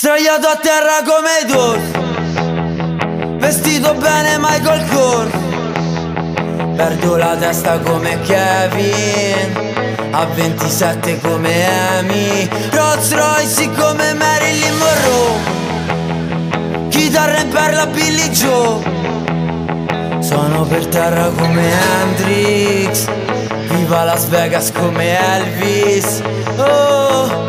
Sdraiato a terra come Dawes Vestito bene Michael Kors Perdo la testa come Kevin. A 27 come Amy. Rolls Royce come Marilyn Monroe. Chitarra in perla Billy Joe. Sono per terra come Hendrix. Viva Las Vegas come Elvis. Oh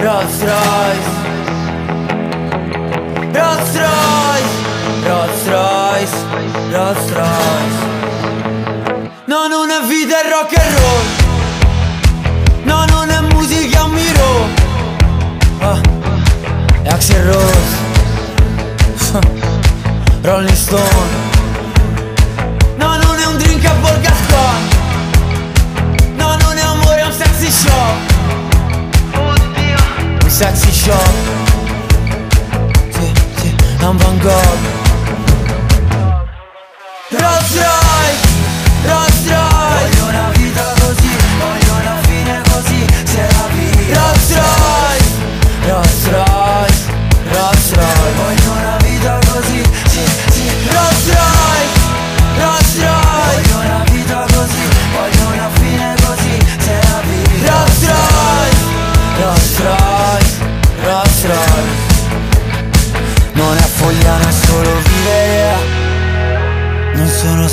Rolls Royce. Rolls Royce. Rolls Royce. Rolls Royce. No, non è vita rock and roll. No, non è musica, è un miro ah. Axel Rose. Rolling Stone. No, non è un drink a Borgascon No, non è amore, è un sexy Un sexy shop. Sì, sì, è un Van Gogh. Rolls Royce,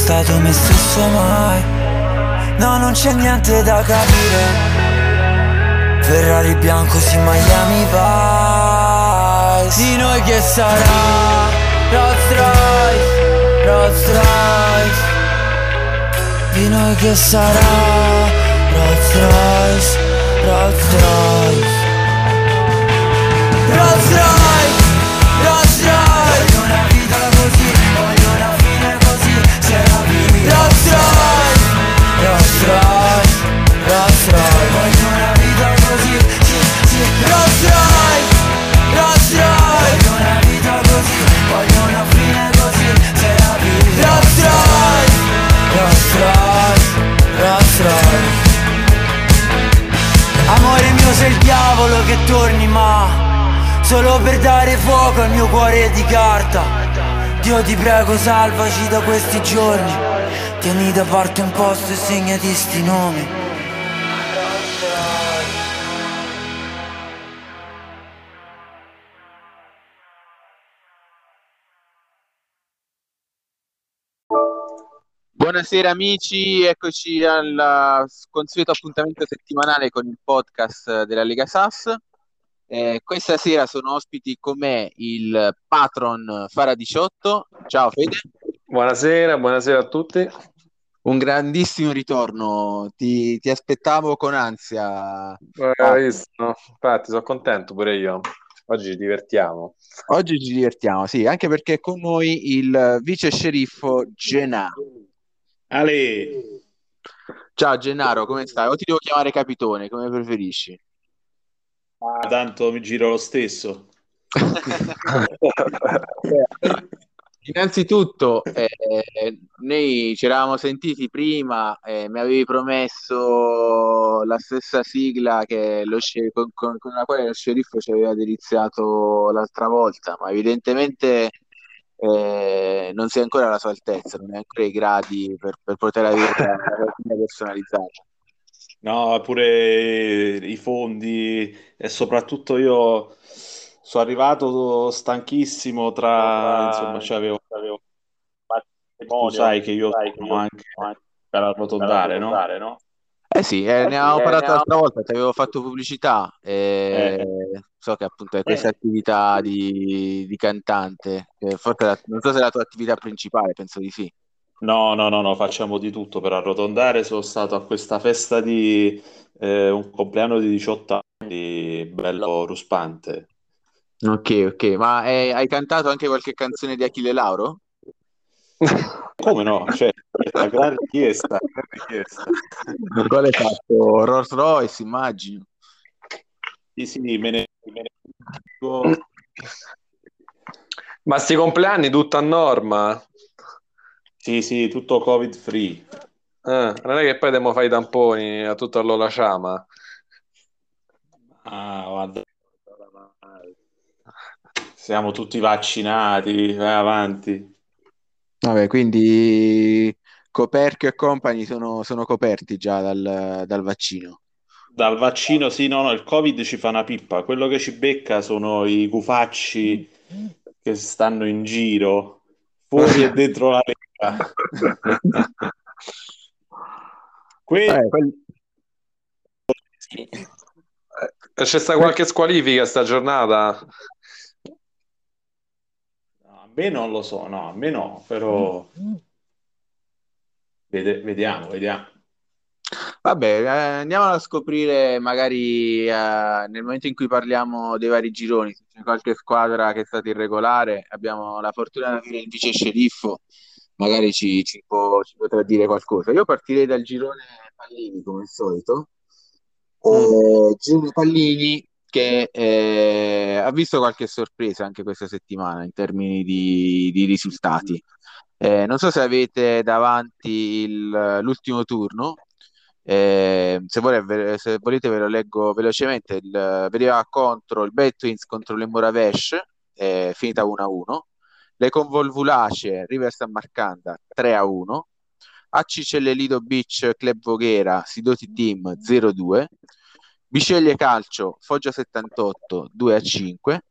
stato me stesso mai. No, non c'è niente da capire. Ferrari bianco sì, Miami Vice. Di noi che sarà Rolls Royce, Rolls Royce. Di noi che sarà Rolls Royce, Rolls Royce. Rolls Royce, cuore di carta. Dio ti prego salvaci da questi giorni. Tieni da parte un posto e segnati sti nomi. Buonasera amici, eccoci al consueto appuntamento settimanale con il podcast della Lega SAS. Eh, questa sera sono ospiti con me il patron Fara18. Ciao Fede. Buonasera, buonasera a tutti. Un grandissimo ritorno, ti, ti aspettavo con ansia. Visto? Infatti, sono contento pure io. Oggi ci divertiamo. Oggi ci divertiamo, sì, anche perché è con noi il vice sceriffo Gennaro. Ale, Ciao Gennaro, come stai? O ti devo chiamare Capitone, come preferisci? Ah, tanto mi giro lo stesso. Innanzitutto, eh, noi ci eravamo sentiti prima, eh, mi avevi promesso la stessa sigla sce- con, con- con la quale lo sceriffo ci aveva deliziato l'altra volta, ma evidentemente eh, non sei ancora alla sua altezza, non hai ancora i gradi per, per poter avere una personalizzata. No, pure i fondi e soprattutto io sono arrivato stanchissimo tra, insomma, c'avevo, c'avevo- tu sai che io sono anche per arrotondare, no? Eh sì, eh, ne avevamo parlato l'altra volta, ti avevo fatto pubblicità, e so che appunto è questa attività di, di cantante, che forse la- non so se è la tua attività principale, penso di sì. No, no, no, no, facciamo di tutto per arrotondare. Sono stato a questa festa di eh, un compleanno di 18 anni, bello ruspante. Ok, ok, ma eh, hai cantato anche qualche canzone di Achille Lauro? Come no? Cioè, una gran richiesta, gran richiesta. Quale hai fatto? Rolls Royce, immagino. Sì, sì, me ne, me ne dico- Ma sti compleanni tutto a norma? Sì, sì, tutto covid free. Eh, non è che poi dobbiamo fare i tamponi a tutta l'Ola Ciama. Ah, guarda. Siamo tutti vaccinati, vai avanti. Vabbè, quindi Coperchio e compagni sono, sono coperti già dal, dal vaccino. Dal vaccino, sì, no, no, il Covid ci fa una pippa. Quello che ci becca sono i cufacci che stanno in giro, fuori e dentro la lega. Que- Eh, quel- Eh, C'è stata qualche squalifica sta giornata? No, a me non lo so, no, a me no, però vede- vediamo, vediamo. Vabbè, eh, andiamo a scoprire magari eh, nel momento in cui parliamo dei vari gironi, se c'è qualche squadra che è stata irregolare, abbiamo la fortuna di avere il vice sceriffo, magari ci, ci può- ci potrà dire qualcosa. Io partirei dal girone Pallini, come al solito. Eh, girone Pallini che eh, ha visto qualche sorpresa anche questa settimana in termini di, di risultati. Eh, non so se avete davanti il- l'ultimo turno. Eh, se, vuole- se volete ve lo leggo velocemente. Il, vedeva contro il Betwins contro le Moravesh, eh, finita 1-1. Le Convolvulace River San Marcanda 3-1. AC Cellelido Beach Club Voghera Sidoti Team 0-2. Bisceglie Calcio Foggia 78 2-5. Questo è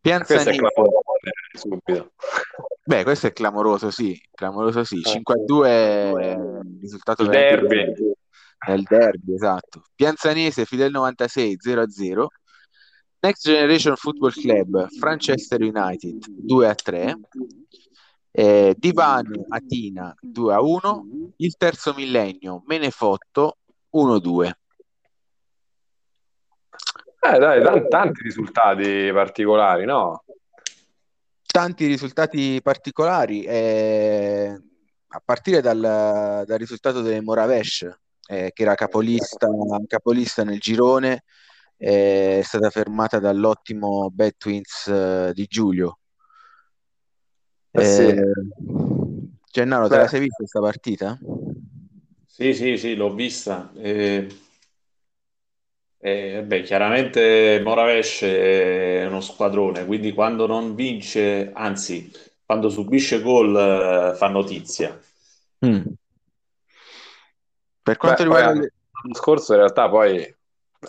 Pianzanese clamoroso, subito. Beh, questo è clamoroso, sì, clamoroso sì. Eh. 5 a 2 è un risultato Il veramente derby. È il derby, esatto. Pianzanese, Fidel 96 0 a 0. Next Generation Football Club, Franchester United 2 a 3. Eh, Divano Atina 2 a 1. Il terzo millennio, Menefotto 1 a 2. Eh, dai, tan- tanti risultati particolari, no? tanti risultati particolari, eh, a partire dal, dal risultato delle Moravesh, eh, che era capolista, capolista nel girone, è stata fermata dall'ottimo Betwins eh, di Giulio. Eh sì. Eh, Gennaro, te la Beh. sei vista questa partita? Sì, sì, sì, l'ho vista. E, e, beh, chiaramente Moravesh è uno squadrone, quindi quando non vince, anzi, quando subisce gol, eh, fa notizia. Mm. Per quanto Beh, riguarda l'anno scorso in realtà poi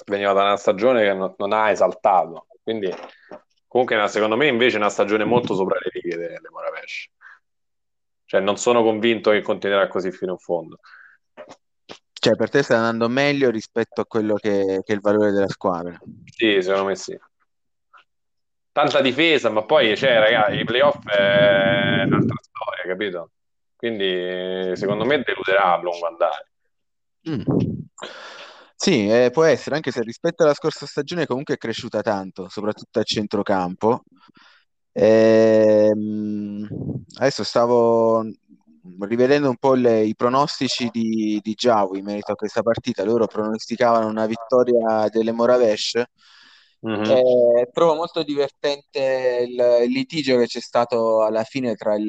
veniva da una stagione che non, non ha esaltato, quindi comunque una- secondo me invece è una stagione molto sopra le righe delle Moravesh. Cioè non sono convinto che continuerà così fino in fondo. cioè, per te sta andando meglio rispetto a quello che, che è il valore della squadra. Sì, secondo me sì. Tanta difesa, ma poi, cioè, ragazzi, i playoff è un'altra storia, capito? Quindi secondo me deluderà a lungo andare. Mm. Sì, eh, può essere, anche se rispetto alla scorsa stagione comunque è cresciuta tanto, soprattutto a centrocampo. Ehm, adesso stavo rivedendo un po' le- i pronostici di, di Giavu in merito a questa partita. Loro pronosticavano una vittoria delle Moravesh. Mhm. Eh, trovo molto divertente il, il litigio che c'è stato alla fine tra il,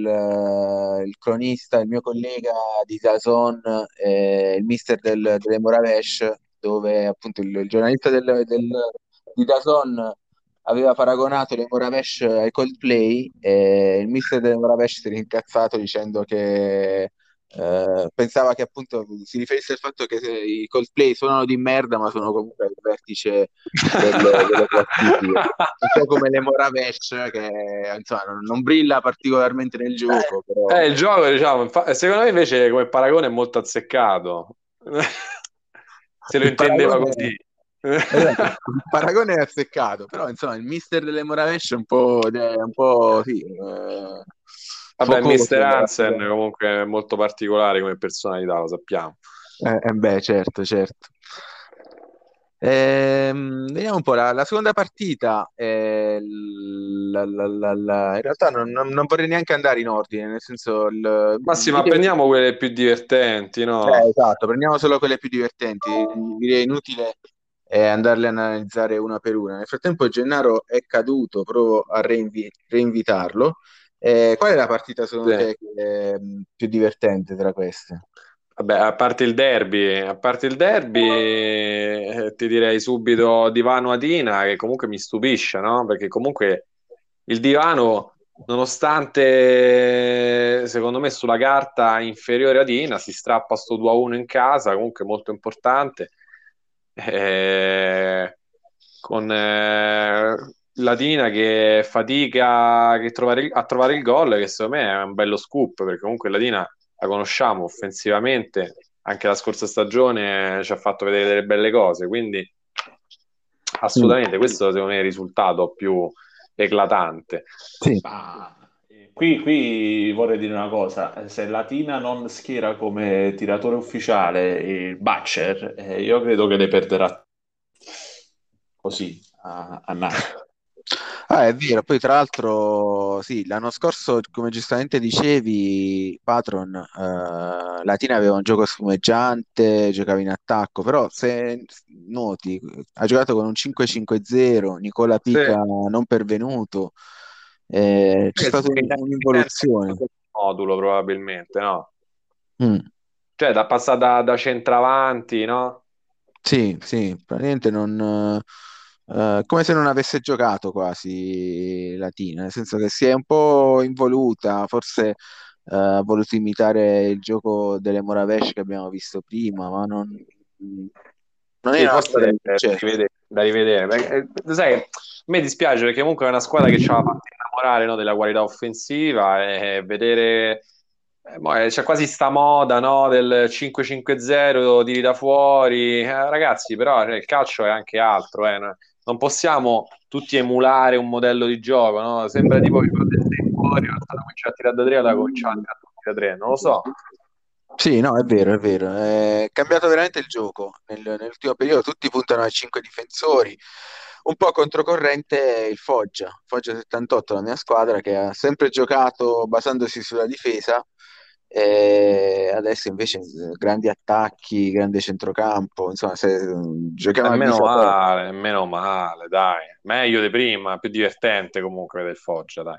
il cronista, il mio collega di Dazon e il mister del, delle Moravesh, dove appunto il, il giornalista del, del- di Dazon aveva paragonato le Moravesh ai Coldplay e il mister delle Moravesh si è incazzato dicendo che eh, pensava che appunto si riferisse al fatto che i Coldplay suonano di merda, ma sono comunque al vertice delle, delle classifiche. Un po' come le Moravesh, che insomma, non, brilla particolarmente nel gioco, però Eh, il gioco, diciamo, infa- secondo me invece come paragone è molto azzeccato. Se lo Il intendeva paragone- così. Esatto, il paragone è azzeccato, però insomma il mister delle Moravesh è un po', è un po' sì, eh, Vabbè, focoso, Mister. Hansen comunque è molto particolare come personalità, lo sappiamo. Eh, eh, beh, certo, certo. Ehm, vediamo un po', la, la seconda partita, eh, la- la- in realtà non, non- vorrei neanche andare in ordine, nel senso... Il, Ma sì, ma direi- prendiamo quelle più divertenti, no? Eh, esatto, prendiamo solo quelle più divertenti, direi inutile eh, andarle a analizzare una per una. Nel frattempo Gennaro è caduto, provo a reinvi- reinvitarlo. Eh, qual è la partita secondo Sì. te mh, più divertente tra queste? Vabbè, a parte il derby, a parte il derby, eh, ti direi subito Divano Adina, che comunque mi stupisce, no? Perché comunque il Divano, nonostante secondo me sulla carta inferiore Adina, si strappa sto 2-1 in casa, comunque molto importante. Eh, con eh, Latina che fatica che trovare, a trovare il gol, che secondo me è un bello scoop, perché comunque Latina la conosciamo offensivamente, anche la scorsa stagione ci ha fatto vedere delle belle cose, quindi assolutamente mm. questo secondo me è il risultato più eclatante. Sì. Ah, qui, qui, vorrei dire una cosa, se Latina non schiera come tiratore ufficiale il Butcher, eh, io credo che le perderà così a, a Napoli. Ah, è vero, poi tra l'altro, sì, l'anno scorso, come giustamente dicevi, Patron, eh, Latina aveva un gioco spumeggiante, giocava in attacco, però se noti, ha giocato con un 5-5-0, Nicola Pica sì. non pervenuto, eh, c'è stata un'involuzione. Modulo probabilmente, no? Mm. Cioè, da passare da, da centravanti, no? Sì, sì, praticamente non Uh, come se non avesse giocato quasi Latina, nel senso che si è un po' involuta, forse uh, ha voluto imitare il gioco delle Moravesh che abbiamo visto prima, ma non, non sì, è una storia da, rivedere. Da rivedere. Perché, eh, sai, a me dispiace perché comunque è una squadra che ci ha fatto innamorare no, della qualità offensiva e vedere eh, c'è quasi sta moda no, del 5-5-0 tiri da fuori eh, ragazzi però il calcio è anche altro eh non possiamo tutti emulare un modello di gioco, no? Sembra tipo che quando sei fuori, quando cominciare a tirare da tre, la cominciare a tirare da tre, non lo so. Sì, no, è vero, è vero. È cambiato veramente il gioco. Nel, nell'ultimo periodo tutti puntano ai cinque difensori. Un po' controcorrente il Foggia, Foggia 78, la mia squadra, che ha sempre giocato basandosi sulla difesa, e adesso invece grandi attacchi, grande centrocampo, insomma, se giochiamo eh, meno male, meno male, dai, meglio di prima, più divertente comunque del Foggia, dai.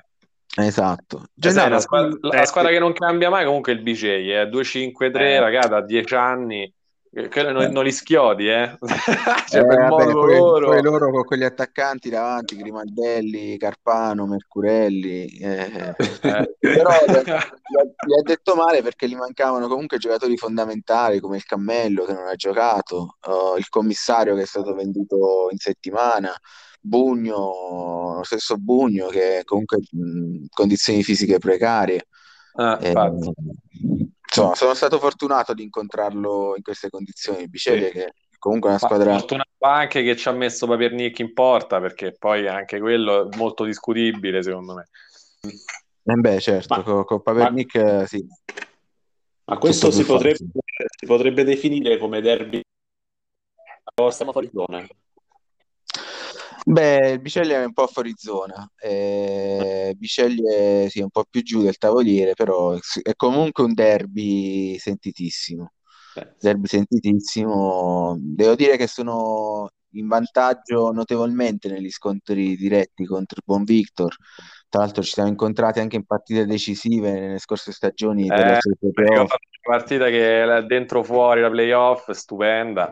Esatto. Gennaro, la, squadra, la, squadra, che non cambia mai comunque è il BJ, è eh? 2-5-3, eh. ragazzi, da 10 anni non, non, li schiodi, eh? cioè, eh, per vabbè, poi, loro... poi, loro... con quegli attaccanti davanti, Grimaldelli, Carpano, Mercurelli, eh. eh. però gli ha detto male perché gli mancavano comunque giocatori fondamentali come il Cammello che non ha giocato, uh, il commissario che è stato venduto in settimana. Bugno, lo stesso Bugno che comunque in condizioni fisiche precarie. Ah, eh, insomma, sono stato fortunato di incontrarlo in queste condizioni. Biceglie, sì. che comunque è una squadra. Fortunato anche che ci ha messo Papernic in porta, perché poi anche quello è molto discutibile, secondo me. Eh beh, certo, ma, con, con Papernic ma, sì. Ma questo si potrebbe, si potrebbe, definire come derby. Siamo fuori zona. Beh, il Biceglie è un po' fuori zona, eh, Biceglie sì, è un po' più giù del tavoliere, però è comunque un derby sentitissimo. Derby sentitissimo. Devo dire che sono in vantaggio notevolmente negli scontri diretti contro il Buon Victor. Tra l'altro ci siamo incontrati anche in partite decisive nelle scorse stagioni eh, una partita che è dentro fuori la playoff, stupenda.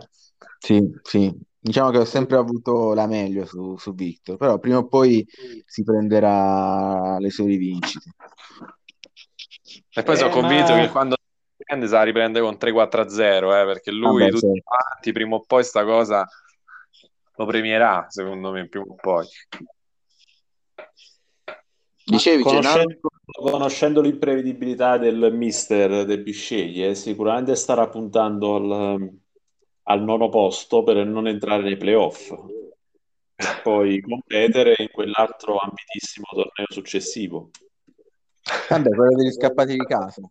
Sì, sì, Diciamo che ho sempre avuto la meglio su, su Victor, però prima o poi si prenderà le sue rivincite. E poi eh, sono convinto ma... che quando riprende se la riprende con 3-4-0, eh, perché lui, Vabbè, tutti quanti, prima o poi sta cosa lo premierà, secondo me, prima o poi. Dicevi, conoscendo, conoscendo, l'imprevedibilità del mister del Bisceglie, sicuramente starà puntando al al nono posto per non entrare nei playoff, poi competere in quell'altro ambitissimo torneo successivo. Vabbè, quello degli scappati di casa.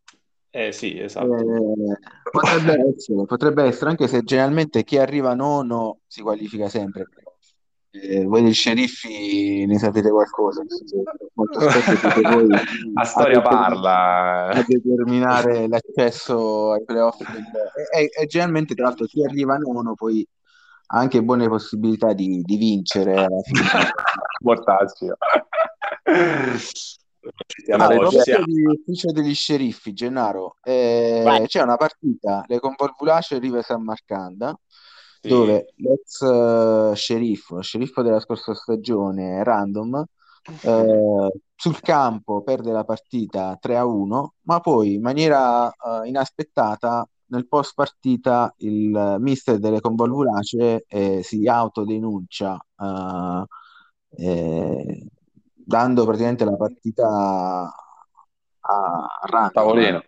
Eh sì, esatto. Eh, potrebbe, essere, potrebbe essere, anche se generalmente chi arriva nono si qualifica sempre. Eh, voi dei sceriffi ne sapete qualcosa? Molto spesso voi La storia parla. A determinare l'accesso ai playoff. Del... E, e, generalmente, tra l'altro, chi arriva nono poi ha anche buone possibilità di, di vincere alla fine. Mortaccio. a proposito di ufficio degli sceriffi, Gennaro, eh, c'è una partita, le Convolvulace Rive San Marcanda, sì. dove l'ex uh, sceriffo, sceriffo della scorsa stagione, Random, eh, sul campo perde la partita 3 a 1, ma poi in maniera uh, inaspettata nel post partita il mister delle convolvulacee eh, si autodenuncia uh, eh, dando praticamente la partita a, a tavolino.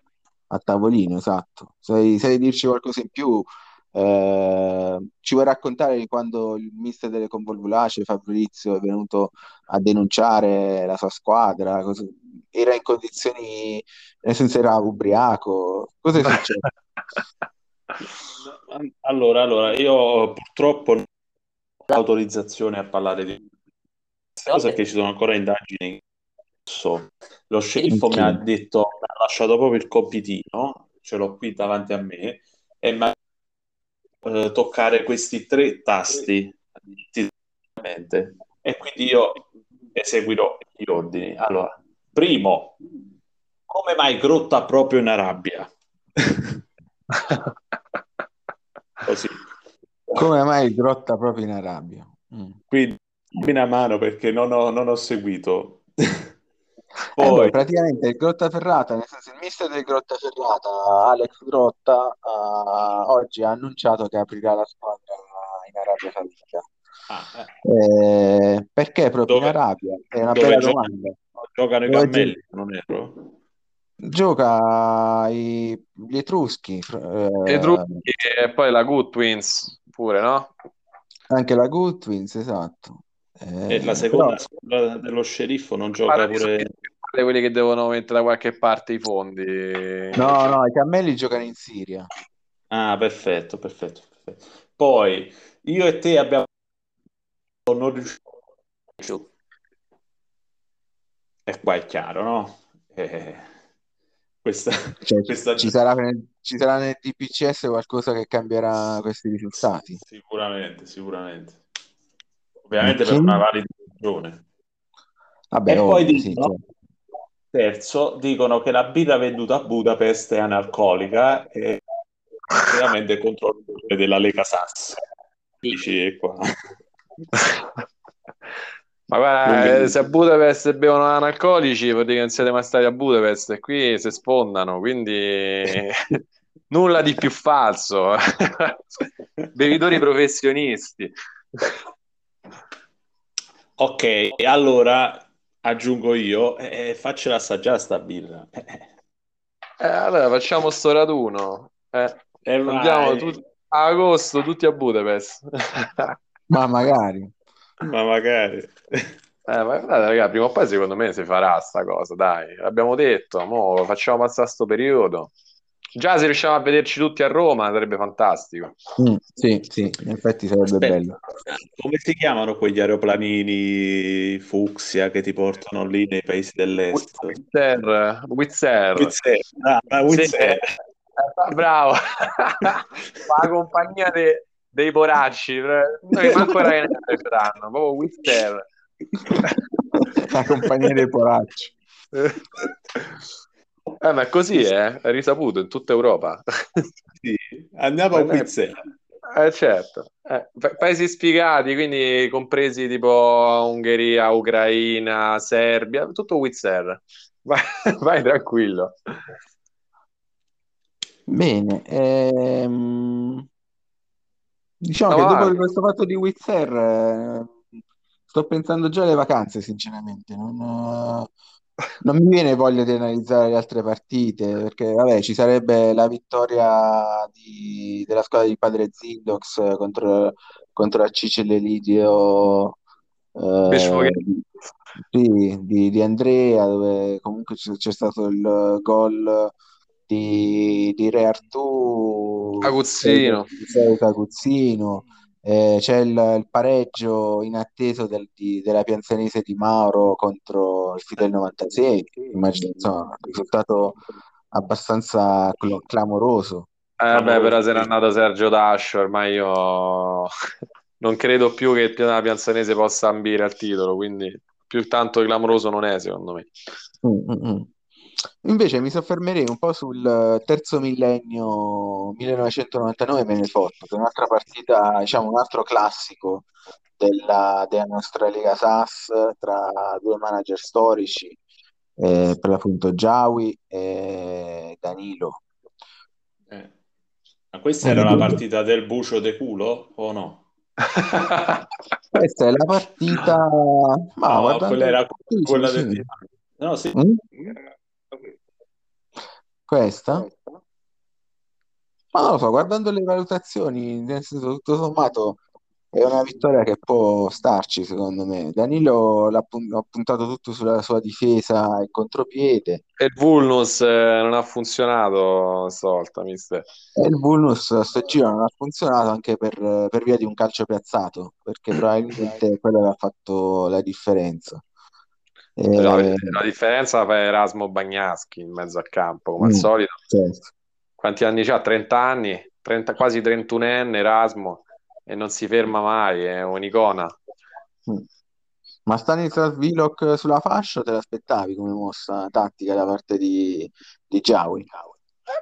A tavolino, esatto. Se, se dirci qualcosa in più, eh, ci vuoi raccontare di quando il mister delle convolvulacee Fabrizio è venuto a denunciare la sua squadra? Cosa, era in condizioni, nel senso era ubriaco? Cosa è successo? allora, allora, io purtroppo non ho autorizzazione a parlare di cosa perché ci sono ancora indagini. Lo sceriffo mi ha detto, mi ha lasciato proprio il compitino, ce l'ho qui davanti a me, e mi ha eh, toccare questi tre tasti e quindi io eseguirò gli ordini. Allora, primo, come mai Grotta proprio in Arabia? Così. Come mai Grotta proprio in Arabia? Mm. Quindi una mano perché non ho, non ho seguito. Poi... Allora, praticamente il Grotta Ferrata, nel senso il mister del Grotta Ferrata, Alex Grotta, uh, oggi ha annunciato che aprirà la squadra in Arabia Saudita. Ah, eh. Eh, perché proprio dove, in Arabia? È una bella gioca, domanda. Giocano i cammelli, non ero. Gioca i, gli Etruschi. Eh, Etruschi e poi la Good Twins pure, no? Anche la Good Twins, esatto. Eh, e la seconda però... squadra dello sceriffo non gioca pure quelli che devono mettere da qualche parte i fondi. No, no, i cammelli giocano in Siria. Ah, perfetto, perfetto, perfetto. Poi io e te abbiamo non riuscito. E qua è chiaro, no? Eh, questa, cioè, questa... Ci, sarà, ci sarà nel DPCS qualcosa che cambierà questi risultati? Sicuramente, sicuramente. Ovviamente okay. per una valida ragione. Vabbè, e oh, poi dicono, sì, terzo, dicono che la birra venduta a Budapest è analcolica e ovviamente contro il della Lega Sass. Dici qua. Ma guarda, eh, se a Budapest bevono analcolici vuol dire che non siete mai stati a Budapest e qui si sfondano, quindi nulla di più falso. Bevitori professionisti. Ok, allora aggiungo io, eh, faccela assaggiare sta birra. Eh, allora facciamo sto raduno. Eh, eh andiamo tutti, a agosto tutti a Budapest. ma magari. Ma magari. Eh, ma guardate, raga, prima o poi secondo me si farà sta cosa, dai. L'abbiamo detto, mo facciamo passare sto periodo. Già se riusciamo a vederci tutti a Roma sarebbe fantastico. Mm, sì, sì, in effetti sarebbe Aspetta, bello. Come si chiamano quegli aeroplanini fucsia che ti portano lì nei paesi dell'est? Wizzair. Wizzair. Wizzair. Ah, Wizzair. Sì. Eh, bravo. La compagnia de, dei poracci. Noi manco Ryanair saranno, proprio Wizzair. La compagnia dei poracci. Eh, ma così è, è risaputo in tutta Europa. sì, andiamo a Wizard. Eh, certo. Eh, paesi spiegati, quindi compresi tipo Ungheria, Ucraina, Serbia, tutto Wizard. Vai, vai tranquillo. Bene, ehm... diciamo no, che dopo questo fatto di Wizard eh, sto pensando già alle vacanze, sinceramente. Non, non mi viene voglia di analizzare le altre partite perché vabbè, ci sarebbe la vittoria di- della squadra di Padre Zindox contro, contro la Cicele Lidio eh, di, di- di Andrea dove comunque c'è c'è stato il gol di, di Re Artù Aguzzino. Aguzzino eh, c'è il, il, pareggio inatteso del, di, della Pianzanese di Mauro contro il Fidel 96, immagino insomma, un risultato abbastanza cl- clamoroso. Eh, vabbè, però se n'è andato Sergio Dascio, ormai io non credo più che la Pianzanese possa ambire al titolo, quindi più tanto clamoroso non è, secondo me. Mm-mm. Invece mi soffermerei un po' sul terzo millennio 1999 Menefotto, che è un'altra partita, diciamo un altro classico della, della nostra Lega SAS tra due manager storici, eh, per l'appunto Giawi e Danilo. Eh. Ma questa era la partita del bucio de culo o no? Questa è la partita. Ma no, guardando... quella era quella sì, del... sì. No, sì. Mm? Questa? Ma non lo so, guardando le valutazioni, nel senso, tutto sommato è una vittoria che può starci, secondo me. Danilo l'ha pun- ha puntato tutto sulla sua difesa e contropiede. E il Vulnus eh, non ha funzionato stavolta, mister. E il Vulnus a sto giro non ha funzionato anche per, per via di un calcio piazzato, perché probabilmente quello che ha fatto la differenza. La, Eh, la differenza fa Erasmo Bagnaschi in mezzo al campo, come al mm, solito. certo. Quanti anni ha? 30 anni, 30, quasi 31enne Erasmo e non si ferma mai, è un'icona. Mm. Ma Stanislas Willock sulla fascia te l'aspettavi come mossa tattica da parte di, di Giawi?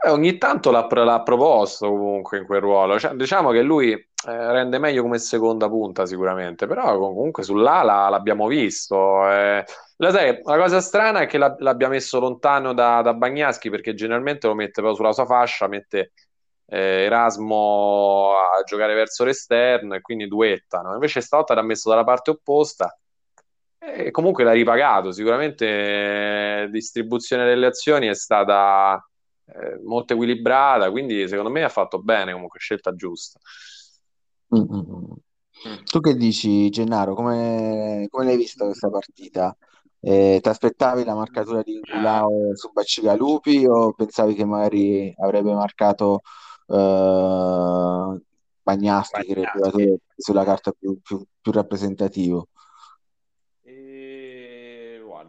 Eh ogni tanto l'ha, l'ha proposto comunque in quel ruolo. Cioè, diciamo che lui eh, rende meglio come seconda punta sicuramente, però comunque sull'ala l'abbiamo visto. eh. La sai, la cosa strana è che l'ab- l'abbia messo lontano da, da Bagnaschi perché generalmente lo mette proprio sulla sua fascia, mette eh, Erasmo a giocare verso l'esterno e quindi duettano. Invece stavolta l'ha messo dalla parte opposta e comunque l'ha ripagato. Sicuramente eh, distribuzione delle azioni è stata eh, molto equilibrata, quindi secondo me ha fatto bene, comunque scelta giusta. Mm, mm, mm. Tu che dici, Gennaro? Come, come l'hai vista questa partita? Eh, ti aspettavi la marcatura di Ingulao su Bacigalupi o pensavi che magari avrebbe marcato eh, che era il giocatore sulla carta più, più- più rappresentativo?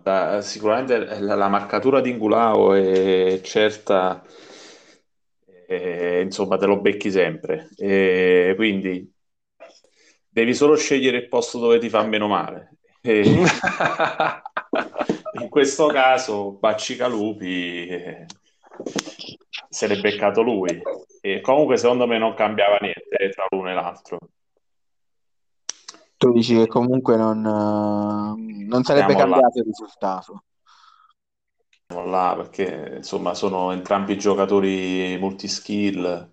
Guarda, sicuramente la, la marcatura di Ingulao è certa, e, insomma, te lo becchi sempre. E quindi devi solo scegliere il posto dove ti fa meno male. E in questo caso, Bacicalupi eh, se l'è beccato lui. E comunque, secondo me, non cambiava niente tra l'uno e l'altro. Tu dici che comunque non, eh, non sarebbe Siamo là. cambiato il risultato. Siamo là perché insomma sono entrambi giocatori multiskill.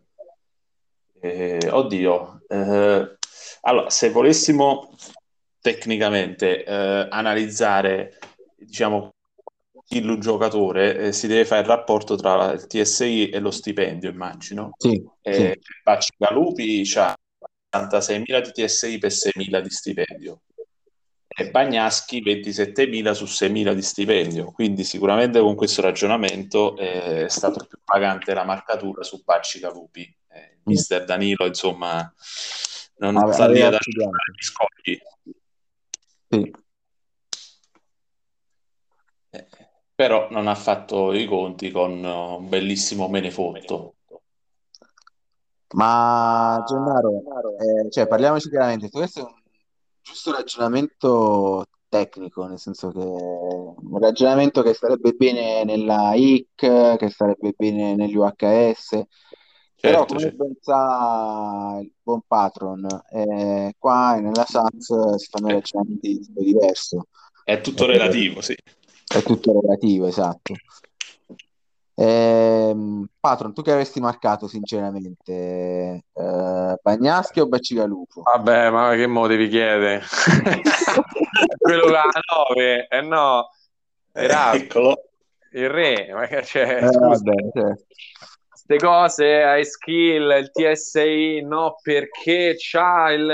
Eh, oddio, eh, allora se volessimo tecnicamente eh, analizzare, diciamo, il giocatore, eh, si deve fare il rapporto tra il TSI e lo stipendio, immagino. Sì, Eh, sì. Bacigalupi ha 86.000 di TSI per 6.000 di stipendio e Bagnaschi 27.000 su 6.000 di stipendio. Quindi sicuramente con questo ragionamento eh, è stato più pagante la marcatura su Bacigalupi. Eh, mister Danilo, insomma, non Ave- sta lì ad asciugare gli scogli. Sì. Eh, però non ha fatto i conti con un bellissimo Menefotto. Ma Gennaro, eh, cioè, parliamoci chiaramente, questo è un giusto ragionamento tecnico, nel senso che un ragionamento che starebbe bene nella IC, che starebbe bene negli UHS, però Certo, come certo. ben sa il buon patron, eh, qua nella SANS si fanno Eh, ragionamenti diverso. È tutto relativo, sì. è tutto relativo, esatto. Ehm, Patron, tu che avresti marcato sinceramente? Eh, Bagnaschi o Bacigalupo? Vabbè, ma che mo devi chiedere? Quello che ha 9, eh no, Erasmo, Eccolo. il re, ma che- cioè, Eh, vabbè, certo. queste cose, hai skill, il TSI, no, perché c'ha il,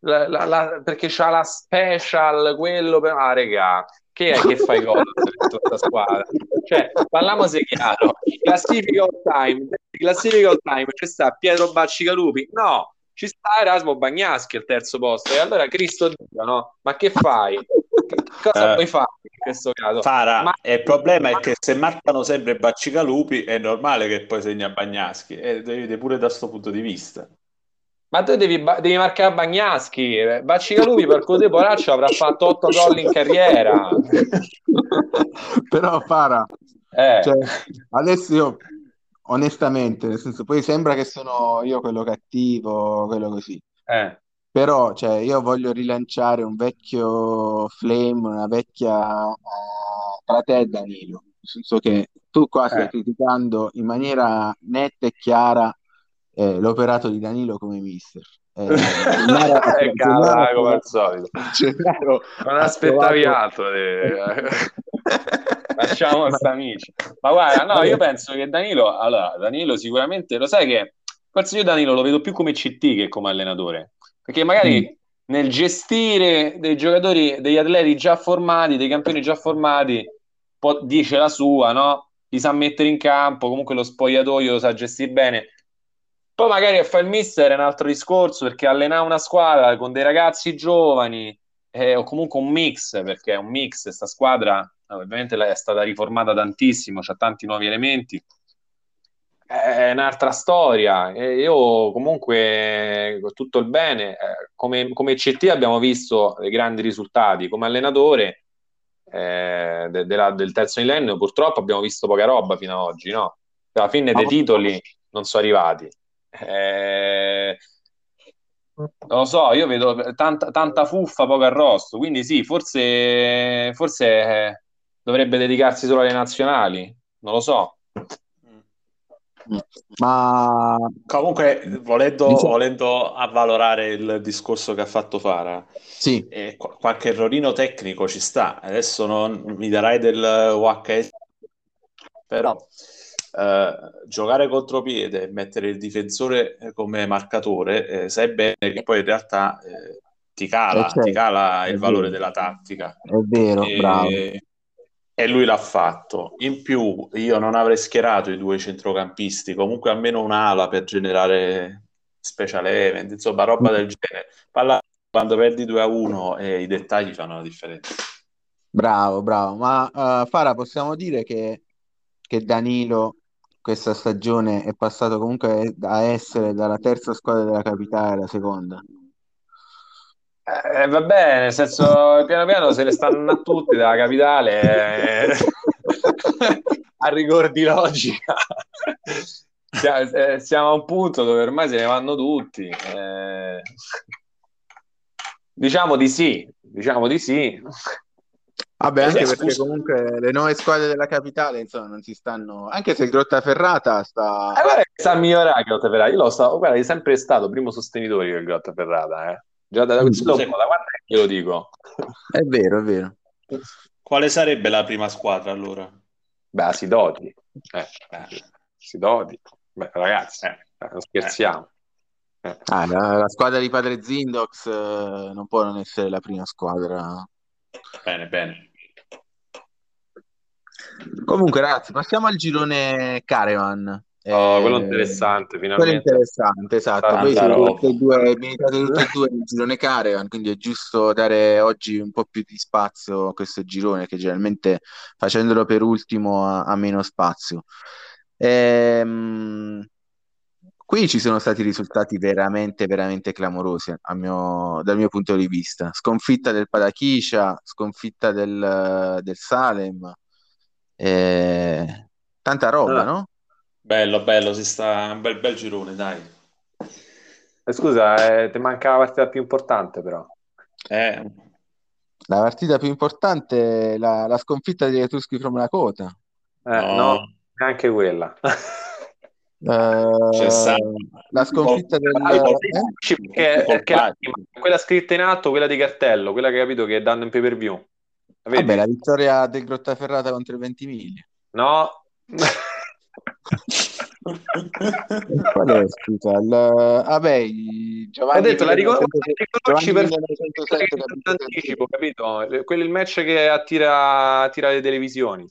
la, la- la- perché c'ha la special, quello per... Ah, regà, che è che fai gol dentro questa squadra? Cioè, parliamo se chiaro, classifica all time, classifica all time, c'è sta Pietro Bacigalupi, no, ci sta Erasmo Bagnaschi al terzo posto, e allora Cristo Dio, no? Ma che fai? Che cosa Eh, puoi fare in questo caso? Fara, Ma... il problema è che se marcano sempre Bacigalupi è normale che poi segna Bagnaschi e devi vedere pure da questo punto di vista. Ma tu devi, devi marcare Bagnaschi, Bacigalupi per così Poraccio avrà fatto 8 gol in carriera. Però Fara, eh. cioè, adesso io onestamente, nel senso, poi sembra che sono io quello cattivo, quello così. Eh. Però, cioè, io voglio rilanciare un vecchio flame, una vecchia uh, tra te Danilo. Nel senso che tu qua stai eh. criticando in maniera netta e chiara eh, l'operato di Danilo come mister. Eh, Gennaro, Gennaro, come al solito. Gennaro, non aspettavi altro. Eh. Lasciamo sta amici. Ma guarda, no, io penso che Danilo, allora, Danilo sicuramente, lo sai che forse io Danilo lo vedo più come CT che come allenatore, perché magari mm. nel gestire dei giocatori, degli atleti già formati, dei campioni già formati, può, dice la sua, no? Li sa mettere in campo, comunque lo spogliatoio lo sa gestire bene. Poi magari a fare il mister è un altro discorso perché allenare una squadra con dei ragazzi giovani eh, o comunque un mix, perché è un mix, questa squadra ovviamente è stata riformata tantissimo, c'ha tanti nuovi elementi, è un'altra storia. E io comunque, con tutto il bene, eh, come, come CT abbiamo visto dei grandi risultati, come allenatore eh, de, de la, del terzo millennio purtroppo abbiamo visto poca roba fino ad oggi, no? Alla fine dei titoli non sono arrivati. Eh, non lo so, io vedo tanta, tanta fuffa, poco arrosto, quindi sì, forse, forse eh, dovrebbe dedicarsi solo alle nazionali, non lo so. Ma comunque, volendo, diciamo... volendo avvalorare il discorso che ha fatto Fara, sì. eh, qualche errorino tecnico ci sta. Adesso non mi darai del UHS, però eh, giocare contropiede e mettere il difensore come marcatore, eh, sai bene che poi in realtà eh, ti cala, certo. ti cala il valore della tattica. È vero, e, bravo e lui l'ha fatto. In più, io non avrei schierato i due centrocampisti, comunque almeno un'ala per generare special event, insomma, roba del genere. Palla, quando perdi 2 a 1 e i dettagli fanno la differenza. Bravo, bravo. Ma uh, Fara, possiamo dire che, che Danilo questa stagione è passato comunque a essere dalla terza squadra della capitale alla seconda? Eh, va bene, nel senso, piano piano se ne stanno a tutti dalla capitale eh, a rigor di logica. Eh, siamo a un punto dove ormai se ne vanno tutti. Eh, diciamo di sì, diciamo di sì. Vabbè, anche eh, perché comunque le nuove squadre della capitale, insomma, non si stanno. Anche se il Grottaferrata sta. Eh, guarda sta migliorando Grottaferrata. Io lo so, guarda, è sempre stato primo sostenitore del Grottaferrata, eh. Già da, questo mm. da quando è che lo dico? È vero, è vero. Quale sarebbe la prima squadra allora? Beh, Sidoti. Eh, eh, Sidoti. Beh, ragazzi, eh, non scherziamo. Eh. Ah, la, la, squadra di Padre Zindox eh, non può non essere la prima squadra. Bene, bene. Comunque, ragazzi, passiamo al girone Caravan. Oh, quello eh, interessante, finalmente. Quello interessante, esatto. Poi siete tutte e due, militate tutte e due nel girone Caravan, quindi è giusto dare oggi un po' più di spazio a questo girone, che generalmente facendolo per ultimo ha, ha meno spazio. Ehm, qui ci sono stati risultati veramente, veramente clamorosi mio, dal mio punto di vista. Sconfitta del Padachiscia, sconfitta del, del Salem, eh, tanta roba, ah. no? Bello, bello, si sta un bel, bel girone, dai. Eh, scusa, eh, ti manca la partita più importante però. Eh. La partita più importante è la, la sconfitta degli Etruschi from Lakota. Eh, no. no, neanche quella. Uh, la sconfitta del perché, perché la, quella scritta in alto, quella di cartello, quella che hai capito che danno in pay per view. Vabbè, la vittoria del Grottaferrata contro i Ventimiglia. No, Qual è scusa? Il... Vabbè, Giovanni. Ho detto, la riconosci per anticipo, capito? Quello è il match che attira, attira le televisioni.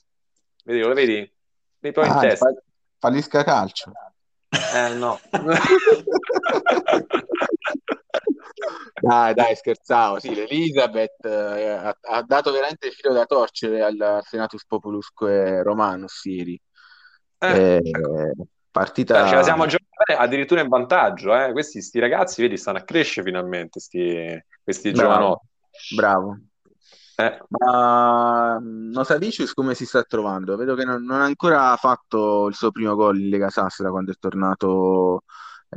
Vedi, lo vedi? Vedi poi ah, in testa. Fa... Fallisca calcio. Eh, no. dai, dai, scherzavo. Sì, l'Elisabeth eh, ha, ha, dato veramente il filo da torcere al Senatus Populusque Romanus ieri. Eh. Eh, Partita... Cioè, ce la siamo giocati addirittura in vantaggio, eh? Questi sti ragazzi, vedi, stanno a crescere finalmente, sti, questi Bravo. giovanotti. Bravo. Eh, Ma mm, Nosavicius come si sta trovando? Vedo che non, non ha ancora fatto il suo primo gol in Lega Sassera quando è tornato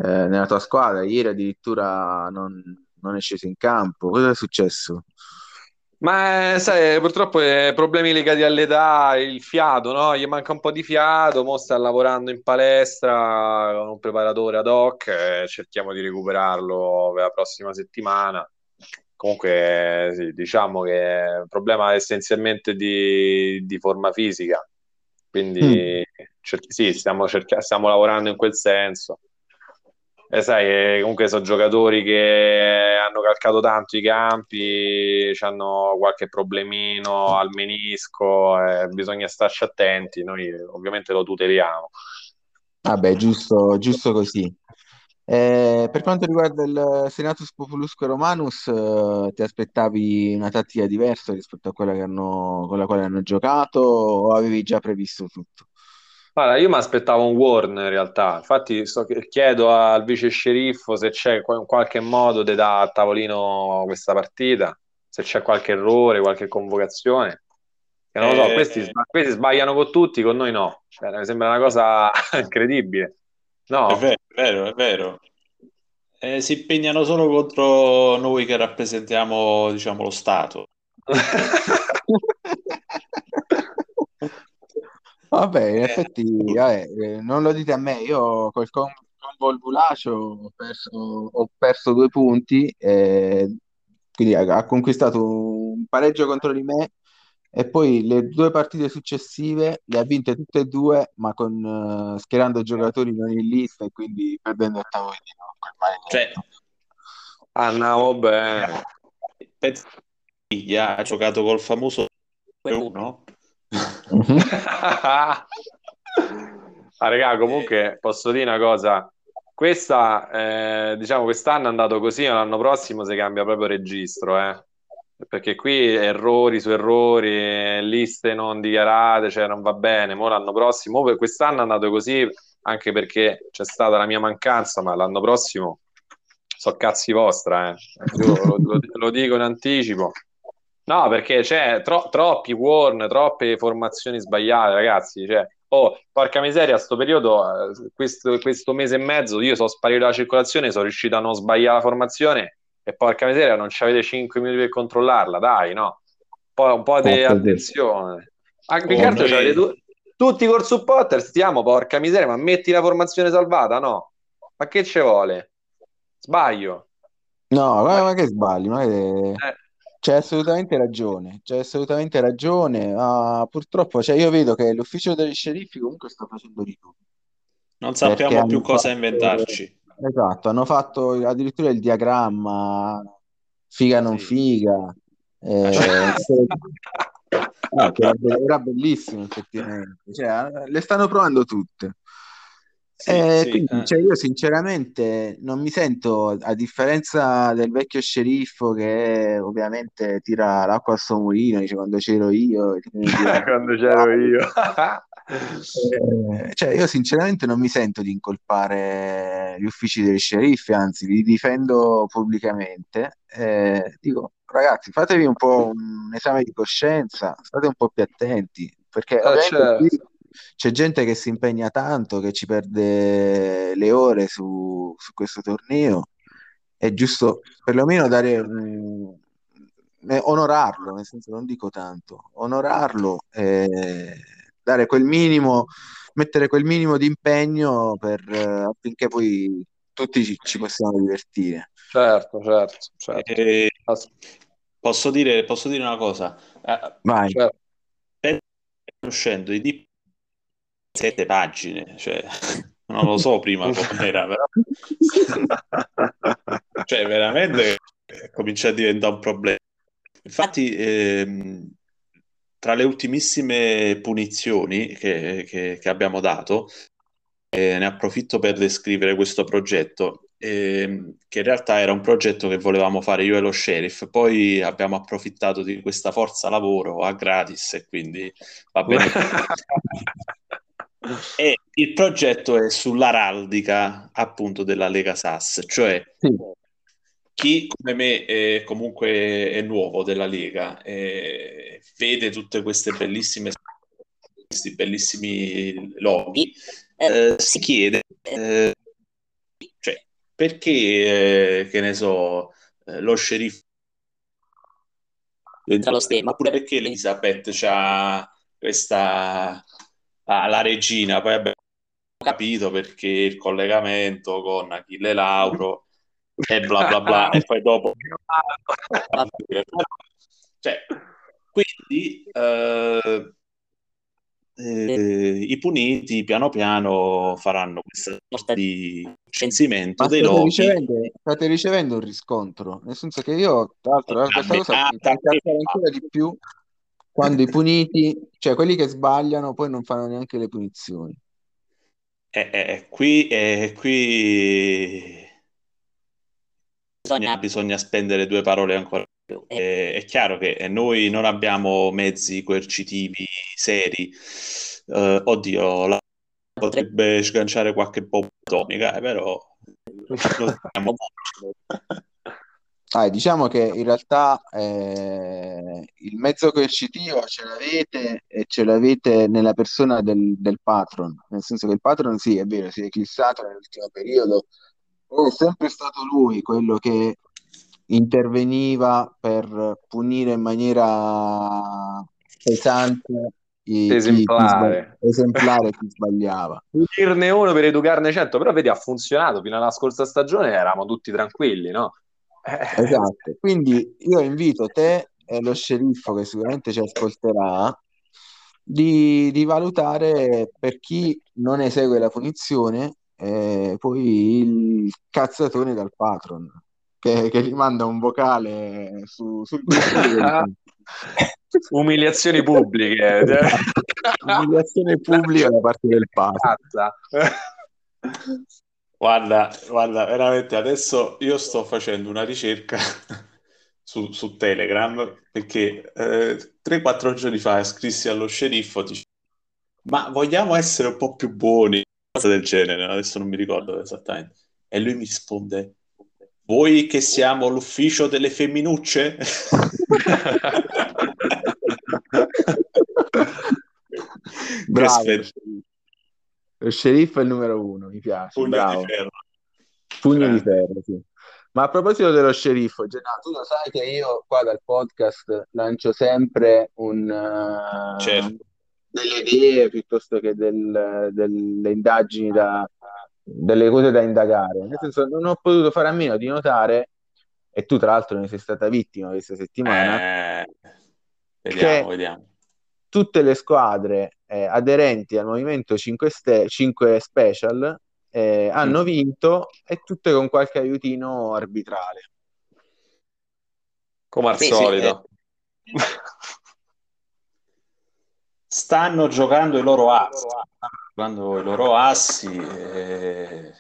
eh, nella tua squadra. Ieri addirittura non, non è sceso in campo. Cosa è successo? Ma eh, sai, purtroppo eh, problemi legati all'età, il fiato, no? Gli manca un po' di fiato, mo sta lavorando in palestra con un preparatore ad hoc, eh, cerchiamo di recuperarlo per la prossima settimana. Comunque, sì, diciamo che è un problema essenzialmente di, di forma fisica, quindi cer- sì, stiamo, cerca- stiamo lavorando in quel senso. E sai, eh, comunque sono giocatori che hanno calcato tanto i campi, hanno qualche problemino al menisco, eh, bisogna starci attenti, noi ovviamente lo tuteliamo. Vabbè, giusto, giusto così. Eh, per quanto riguarda il Senatus Populusque Romanus, eh, ti aspettavi una tattica diversa rispetto a quella hanno, con la quale hanno giocato o avevi già previsto tutto? Guarda, io mi aspettavo un warn in realtà, infatti sto- chiedo al vice sceriffo se c'è in qualche modo di dare a tavolino questa partita, se c'è qualche errore, qualche convocazione. Che non lo so, Eh, questi, questi sbagliano con tutti, con noi no. Cioè, mi sembra una cosa incredibile. No? È vero, è vero, è vero. Eh, si impegnano solo contro noi che rappresentiamo, diciamo, lo Stato. Vabbè, in Eh, effetti, vabbè, eh, non lo dite a me, io col con, con Volbulacio ho perso, ho perso due punti, eh, quindi ha, ha conquistato un pareggio contro di me e poi le due partite successive le ha vinte tutte e due, ma con, eh, schierando giocatori non in lista e quindi perdendo a tavolino, quel cioè, maledetto. Andavo bene. penso che ha giocato col famoso 1 Mhm. Ah, raga, comunque posso dire una cosa. Questa, eh, diciamo, quest'anno è andato così, l'anno prossimo si cambia proprio registro, eh. Perché qui errori su errori, liste non dichiarate, cioè non va bene. Mo l'anno prossimo, per quest'anno è andato così anche perché c'è stata la mia mancanza, ma l'anno prossimo so cazzi vostra, eh. Lo, lo- lo dico in anticipo. No, perché c'è tro- troppi warn, troppe formazioni sbagliate, ragazzi. Cioè, oh, porca miseria, a sto periodo, eh, questo, questo mese e mezzo, io sono sparito dalla circolazione, sono riuscito a non sbagliare la formazione e porca miseria, non ci avete 5 minuti per controllarla, dai, no? Poi un po' di attenzione. Anche Oh, noi- c'avete tu- tutti col supporter, stiamo, porca miseria, ma metti la formazione salvata, no? Ma che ci vuole? Sbaglio. No, ma, ma che sbagli, ma che- Eh. C'hai assolutamente ragione, c'hai assolutamente ragione, ma purtroppo cioè, io vedo che l'ufficio degli sceriffi comunque sta facendo di tutto. Non sappiamo più cosa fatto- inventarci. Esatto, hanno fatto addirittura il diagramma, figa non Sì. figa, eh, eh, che era, be- era bellissimo effettivamente, cioè, le stanno provando tutte. Sì, Eh, sì, quindi, eh. cioè, io sinceramente non mi sento, a differenza del vecchio sceriffo che ovviamente tira l'acqua al suo mulino, dice quando c'ero io, Quando c'ero io. Eh, cioè, io sinceramente non mi sento di incolpare gli uffici degli sceriffi, anzi, li difendo pubblicamente. Eh, dico, ragazzi, fatevi un po' un esame di coscienza, state un po' più attenti, perché ovviamente certo. qui c'è gente che si impegna tanto, che ci perde le ore su, su questo torneo. È giusto perlomeno dare un- eh, onorarlo, nel senso non dico tanto, onorarlo e dare quel minimo, mettere quel minimo di impegno per, eh, affinché poi tutti ci, ci possiamo divertire. Certo, certo, certo. Eh, Ass- posso dire, posso dire una cosa? Eh, Vai. certo. uscendo i DP sette pagine, cioè non lo so prima com'era, però cioè veramente comincia a diventare un problema. Infatti, ehm, tra le ultimissime punizioni che, che- che abbiamo dato, eh, ne approfitto per descrivere questo progetto, ehm, che in realtà era un progetto che volevamo fare io e lo sheriff, poi abbiamo approfittato di questa forza lavoro a gratis e quindi va bene. E il progetto è sull'araldica appunto della Lega SAS, cioè sì. chi come me è, comunque è nuovo della Lega eh, vede tutte queste bellissime questi bellissimi loghi eh, si chiede eh, cioè, perché eh, che ne so eh, lo sceriffo dentro lo stemma, pure perché Elisabeth ha questa ah, la regina, poi abbiamo capito perché il collegamento con Achille Lauro e bla bla bla e poi dopo cioè, quindi eh, eh, i puniti piano piano faranno questa sorta di censimento dei state loghi. Ricevendo, state ricevendo un riscontro, nel senso che io, tra l'altro, questa cosa mi fa ancora di più quando i puniti, cioè quelli che sbagliano, poi non fanno neanche le punizioni. Eh, eh, qui, eh, qui... Bisogna, bisogna spendere due parole ancora eh, è chiaro che noi non abbiamo mezzi coercitivi seri. Eh, oddio, la potrebbe sganciare qualche bomba atomica, eh, però ah, diciamo che in realtà eh, il mezzo coercitivo ce l'avete e ce l'avete nella persona del, del patron, nel senso che il patron sì, è vero, si è eclissato nell'ultimo periodo, è sempre stato lui quello che interveniva per punire in maniera pesante chi, esemplare. Chi, esemplare chi sbagliava. Punirne uno per educarne cento, però vedi ha funzionato, fino alla scorsa stagione eravamo tutti tranquilli, no? Eh. Esatto, quindi io invito te e lo sceriffo che sicuramente ci ascolterà di, di valutare per chi non esegue la punizione eh, poi il cazzatone dal patron che, che gli manda un vocale su, sul umiliazioni pubbliche umiliazione pubblica da parte del padre guarda, guarda veramente adesso io sto facendo una ricerca su, su Telegram perché eh, 3-4 giorni fa scrissi allo sceriffo dice, ma vogliamo essere un po' più buoni cosa del genere adesso non mi ricordo esattamente e lui mi risponde voi che siamo l'ufficio delle femminucce? Bravo. Lo sceriffo è il numero uno, mi piace. Pugno Bravo. di ferro. Pugno eh. di ferro, sì. Ma a proposito dello sceriffo, Gennaro, tu lo sai che io qua dal podcast lancio sempre un, uh, certo. delle idee piuttosto che del, delle indagini da, delle cose da indagare. Nel senso, non ho potuto fare a meno di notare, e tu tra l'altro ne sei stata vittima questa settimana, eh, vediamo, vediamo. tutte le squadre eh, aderenti al Movimento 5, ste- 5 Special eh, hanno vinto e tutte con qualche aiutino arbitrale. Come al sì, solito. Sì, eh. stanno giocando i loro assi giocando i loro assi e...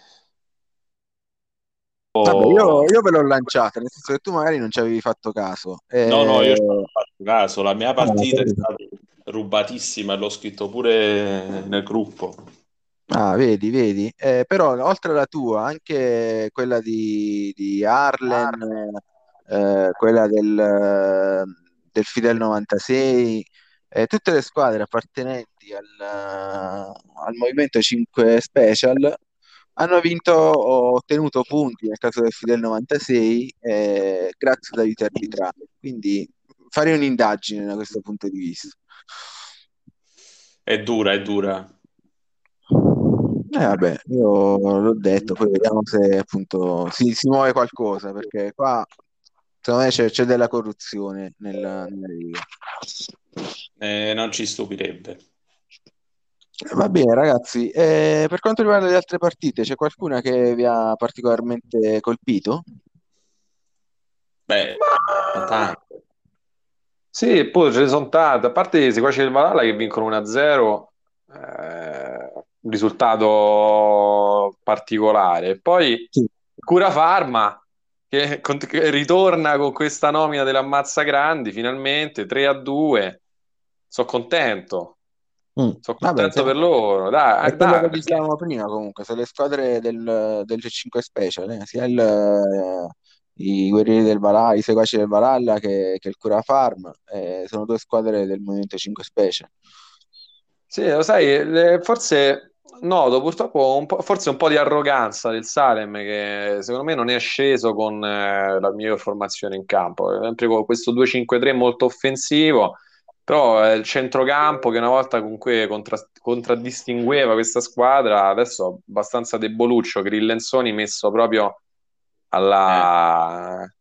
Vabbè, io, io, ve l'ho lanciata, nel senso che tu magari non ci avevi fatto caso. No, no, io ci ho fatto caso. La mia partita è stata rubatissima l'ho scritto pure nel gruppo. Ah, vedi, vedi. Eh, però oltre alla tua, anche quella di, di Arlen, eh, quella del, del Fidel 96, eh, tutte le squadre appartenenti al, al Movimento 5 Special hanno vinto o ottenuto punti nel caso del Fidel 96 eh, grazie ad aiuti arbitrali. Quindi farei un'indagine da questo punto di vista. È dura, è dura. Eh vabbè, io l'ho detto, poi vediamo se appunto si, si muove qualcosa, perché qua secondo me c'è, c'è della corruzione nella, nella Liga. Eh, non ci stupirebbe. Va bene, ragazzi. Eh, per quanto riguarda le altre partite, c'è qualcuna che vi ha particolarmente colpito? Beh, tante. Sì, poi ce ne sono tante. A parte i seguaci del Valhalla che vincono 1-0, eh, un risultato particolare. Poi sì. Cura Farma che, che ritorna con questa nomina dell'Ammazza Grandi finalmente 3 2 sono contento Mm. Sono contento Vabbè, per loro. Dai, è quello dai, che dicevamo prima comunque, se le squadre del, del 5 Special, eh, sia il, i guerrieri del Valhalla, i seguaci del Valhalla che, che il Cura Farm, eh, sono due squadre del Movimento 5 Special. Sì, lo sai, forse noto purtroppo un po', forse un po' di arroganza del Salem che secondo me non è sceso con eh, la mia formazione in campo, sempre con questo 2-5-3 molto offensivo però è il centrocampo che una volta comunque contra- contraddistingueva questa squadra, adesso abbastanza deboluccio, Grillenzoni messo proprio alla... Eh.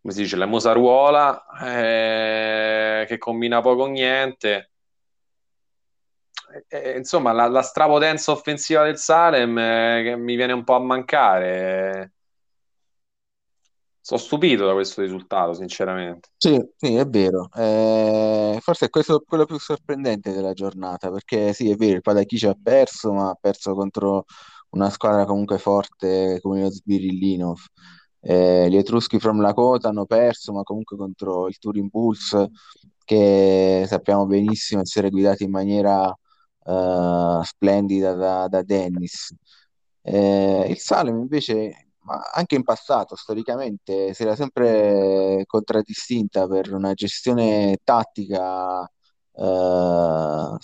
come si dice, la musaruola, eh, che combina poco o niente. Eh, insomma, la, la, strapotenza offensiva del Salem eh, che mi viene un po' a mancare sono stupito da questo risultato, sinceramente. Sì, sì, è vero. Eh, forse è questo quello più sorprendente della giornata, perché sì, è vero, il Padachici ha perso, ma ha perso contro una squadra comunque forte come lo Sbirillinov. Eh, gli Etruschi from Lakota hanno perso, ma comunque contro il Turin Pulse, che sappiamo benissimo essere guidati in maniera uh, splendida da, da Dennis. Eh, il Salem invece anche in passato, storicamente, si era sempre contraddistinta per una gestione tattica eh,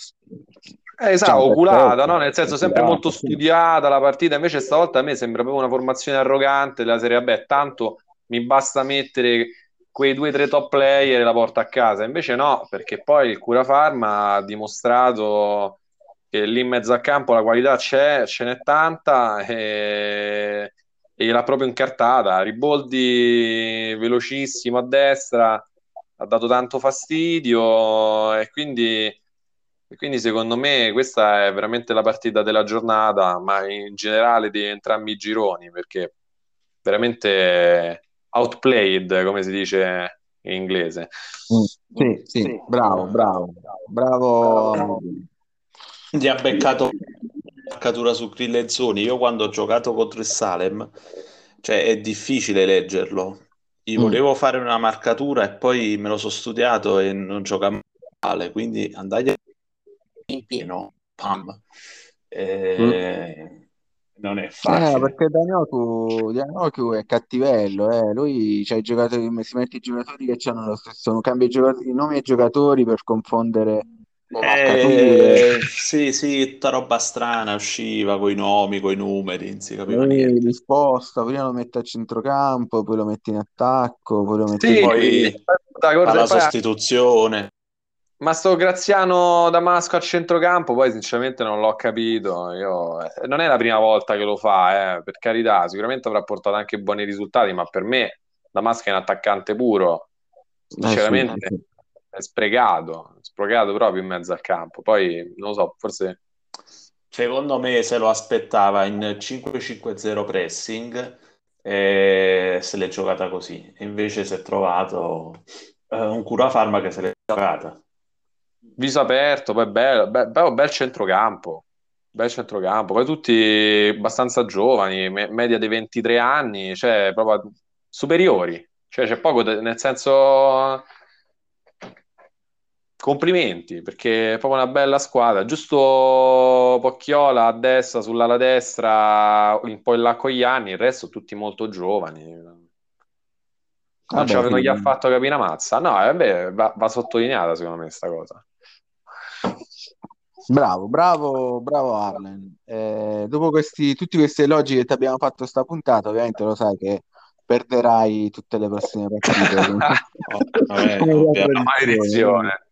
eh, esatto, oculata, no? nel senso sempre molto studiata la partita, invece stavolta a me sembra proprio una formazione arrogante della serie, vabbè, tanto mi basta mettere quei due o tre top player e la porta a casa, invece no, perché poi il Cura Farma ha dimostrato che lì in mezzo al campo la qualità c'è, ce n'è tanta e e gliel'ha proprio incartata. Riboldi velocissimo a destra, ha dato tanto fastidio e quindi, e quindi secondo me questa è veramente la partita della giornata, ma in generale di entrambi i gironi, perché veramente outplayed, come si dice in inglese. Mm, sì, sì, bravo, bravo, bravo. bravo. Gli ha beccato marcatura su Grillenzoni. Io quando ho giocato contro il Salem, cioè è difficile leggerlo. Gli mm. volevo fare una marcatura e poi me lo so studiato e non gioca male, quindi andai in pieno, pam. E... Mm. Non è facile. Eh, perché Danoku, Danoku è cattivello, eh. lui cioè, giocatori, si mette i giocatori che hanno lo stesso, cambia i, giocatori, i nomi ai giocatori per confondere eh, sì, sì, tutta roba strana usciva con i nomi, con i numeri, non si capiva niente. Risposta, prima lo metti a centrocampo, poi lo metti in attacco, poi lo metti sì, poi alla sostituzione. Ma sto Graziano Damasco a centrocampo, poi sinceramente non l'ho capito. Io... Eh, non è la prima volta che lo fa, eh, per carità, sicuramente avrà portato anche buoni risultati, ma per me Damasco è un attaccante puro. Sinceramente, eh sì, è sprecato, sprecato proprio in mezzo al campo. Poi non lo so, forse. Secondo me se lo aspettava in 5-5-0 pressing e se l'è giocata così. Invece si è trovato eh, un curafarma che se l'è giocata. Viso aperto, poi bello, be- bel centrocampo. Bel centrocampo, poi tutti abbastanza giovani, me- media dei 23 anni, cioè proprio superiori. Cioè c'è poco, de- nel senso complimenti perché è proprio una bella squadra. Giusto Pocchiola a destra, sull'ala destra, un po' in là con gli anni, il resto tutti molto giovani. Non, Vabbè, non gli ha fatto capire una mazza. No, vabbè, va, va sottolineata secondo me questa cosa. Bravo, bravo, bravo Arlen. Eh, dopo questi, tutti questi elogi che ti abbiamo fatto sta puntata, ovviamente lo sai che perderai tutte le prossime partite. vabbè, maledizione.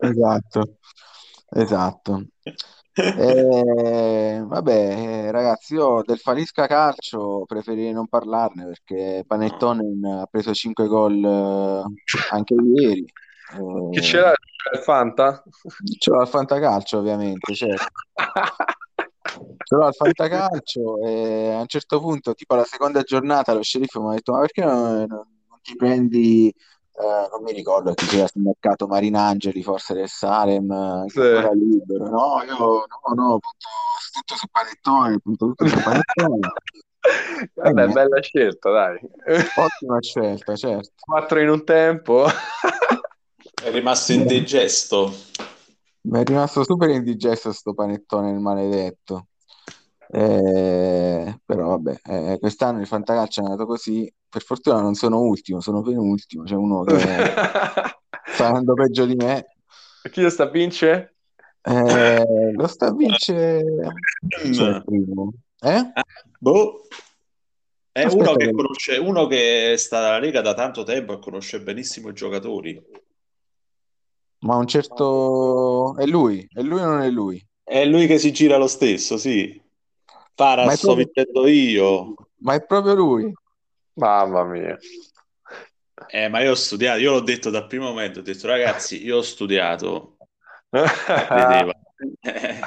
Esatto, esatto. Eh, vabbè, ragazzi, io del Falisca Calcio preferirei non parlarne perché Panettone ha preso 5 gol eh, anche ieri. Chi c'era il Fanta? Ce l'ho al Fantacalcio, ovviamente, certo. Ce l'ho al Fantacalcio e a un certo punto, tipo alla seconda giornata, lo sceriffo mi ha detto: Ma perché non, non ti prendi eh, non mi ricordo chi sia sul mercato Marinangeli, forse del Salem, sì. era libero. No, io no, no, punto tutto su panettone, punto tutto su panettone. Vabbè, eh, bella scelta, dai. Ottima scelta, certo. Quattro in un tempo. È rimasto indigesto. Mi è rimasto super indigesto sto panettone il maledetto. Eh, però vabbè, eh, quest'anno il fantacalcio è andato così. Per fortuna non sono ultimo, sono penultimo. C'è uno che sta andando peggio di me. Chi lo sta a vincere? Eh, lo sta a vincere cioè, primo. Eh? Boh. È uno che conosce, uno che sta alla Lega da tanto tempo e conosce benissimo i giocatori. Ma un certo... È lui? È lui o non è lui? È lui che si gira lo stesso, sì. Para, sto proprio... vincendo io. Ma è proprio lui? Mamma mia. Eh, ma io ho studiato, io l'ho detto dal primo momento, ho detto ragazzi, io ho studiato. Vedeva. eh,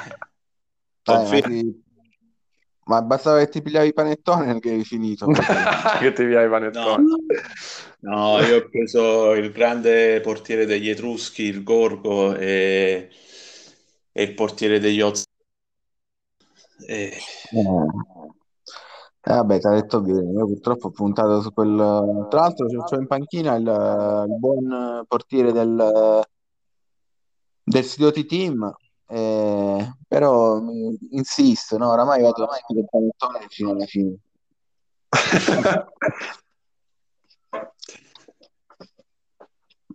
ma, bastava che ti pigliavi i panettone che hai finito. che ti pigliavi i panettone. No. no, io ho preso il grande portiere degli Etruschi, il Gorgo e, e il portiere degli Oz. E... Eh. Eh, vabbè, ti ha detto bene, io purtroppo ho puntato su quel... Tra l'altro c'ho in panchina il, il buon portiere del, del Sidoti Team, eh, però mi- insisto, no, oramai vado avanti del panettone fino alla fine.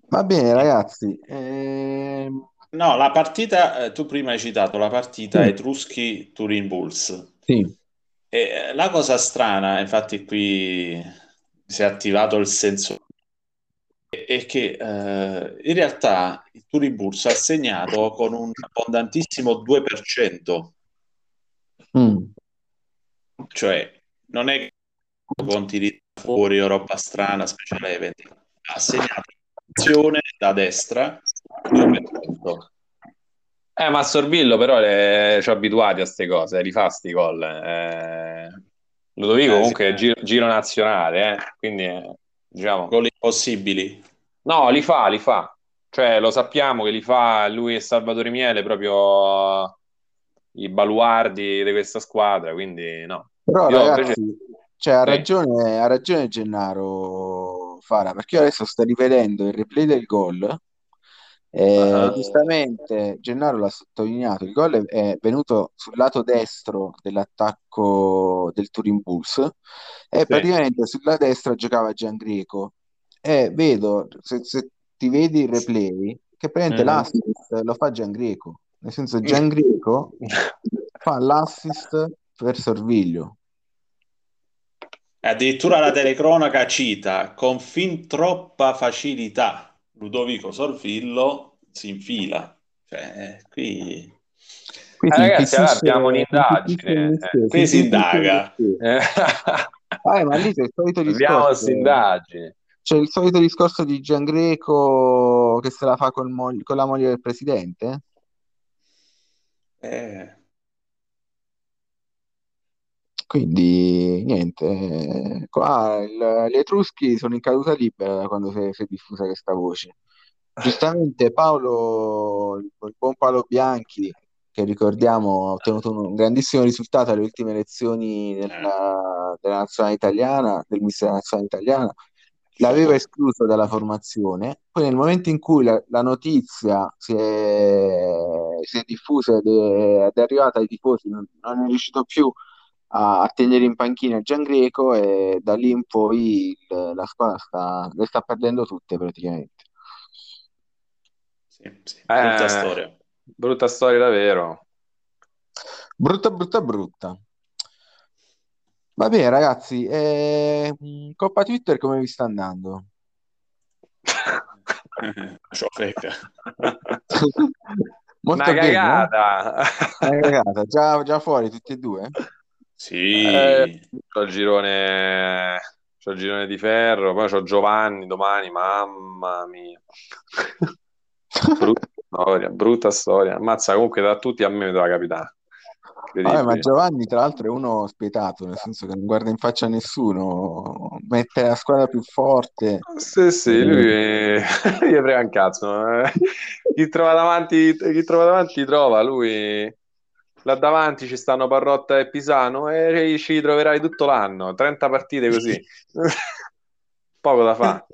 Va bene, ragazzi. ehm, No, la partita, eh, tu prima hai citato la partita Sì. Etruschi-Turin Bulls. sì, E eh, la cosa strana, infatti qui si è attivato il senso, è che eh, in realtà il Turin Bulls ha segnato con un abbondantissimo 2%, mm, cioè non è che conti di fuori o roba strana, speciale event, ha segnato azione da destra 2%. Eh, ma a Sorbillo però le... ci ho abituati a queste cose, li fa sti gol. Eh... Ludovico Eh, comunque è sì. giro, giro nazionale, eh, quindi eh, diciamo... Gol impossibili. No, li fa, li fa. Cioè, lo sappiamo che li fa lui e Salvatore Miele, proprio i baluardi di questa squadra, quindi no. Però Io ragazzi, invece... cioè, ha ragione, ha ragione Gennaro Fara, perché io adesso sto rivedendo il replay del gol e Ah. giustamente Gennaro l'ha sottolineato, il gol è, è venuto sul lato destro dell'attacco del Turin Bulls e Sì. praticamente sulla destra giocava Giangreco e vedo, se, se ti vedi il replay, che praticamente Mhm. l'assist lo fa Giangreco, nel senso Giangreco fa l'assist per Sorviglio. Addirittura la telecronaca cita con fin troppa facilità Ludovico Sorvillo si infila. Cioè, eh, qui, Qui Eh, si ragazzi, allora abbiamo un'indagine. Qui si indaga. Eh. Eh, ma lì c'è il solito Abbiamo discorso. C'è il solito discorso di Giangreco che se la fa col mo- con la moglie del presidente. Eh, Quindi niente, eh, qua il- gli Etruschi sono in caduta libera da quando si è, si è diffusa questa voce. Giustamente Paolo, il il buon Paolo Bianchi, che ricordiamo ha ottenuto un, grandissimo risultato alle ultime elezioni della, della nazionale italiana, del mister nazionale italiana, l'aveva escluso dalla formazione. Poi nel momento in cui la, la notizia si è, si è diffusa ed è, ed è arrivata ai tifosi, non, non è riuscito più a, tenere in panchina Giangreco e da lì in poi il- la squadra sta, le sta perdendo tutte praticamente. sì, sì, brutta Eh, storia. Brutta storia davvero. Brutta, brutta, brutta. Va bene, ragazzi, eh, Coppa Twitter come vi sta andando? Ciofeca. Molto Una bene, eh? cagata. Una cagata. Già, già fuori tutti e due? Sì, Eh, c'ho il girone, c'ho il girone di ferro, poi c'ho Giovanni domani, mamma mia. Brutta storia, brutta storia. Ammazza, comunque da tutti a me doveva capitare. Vabbè, ma. Giovanni tra l'altro è uno spietato, nel senso che non guarda in faccia a nessuno, mette la squadra più forte. Sì, sì, lui gli frega un cazzo. eh. Chi trova davanti, chi trova davanti trova, lui là davanti ci stanno Parrotta e Pisano e ci troverai tutto l'anno, 30 partite così. Poco da fare.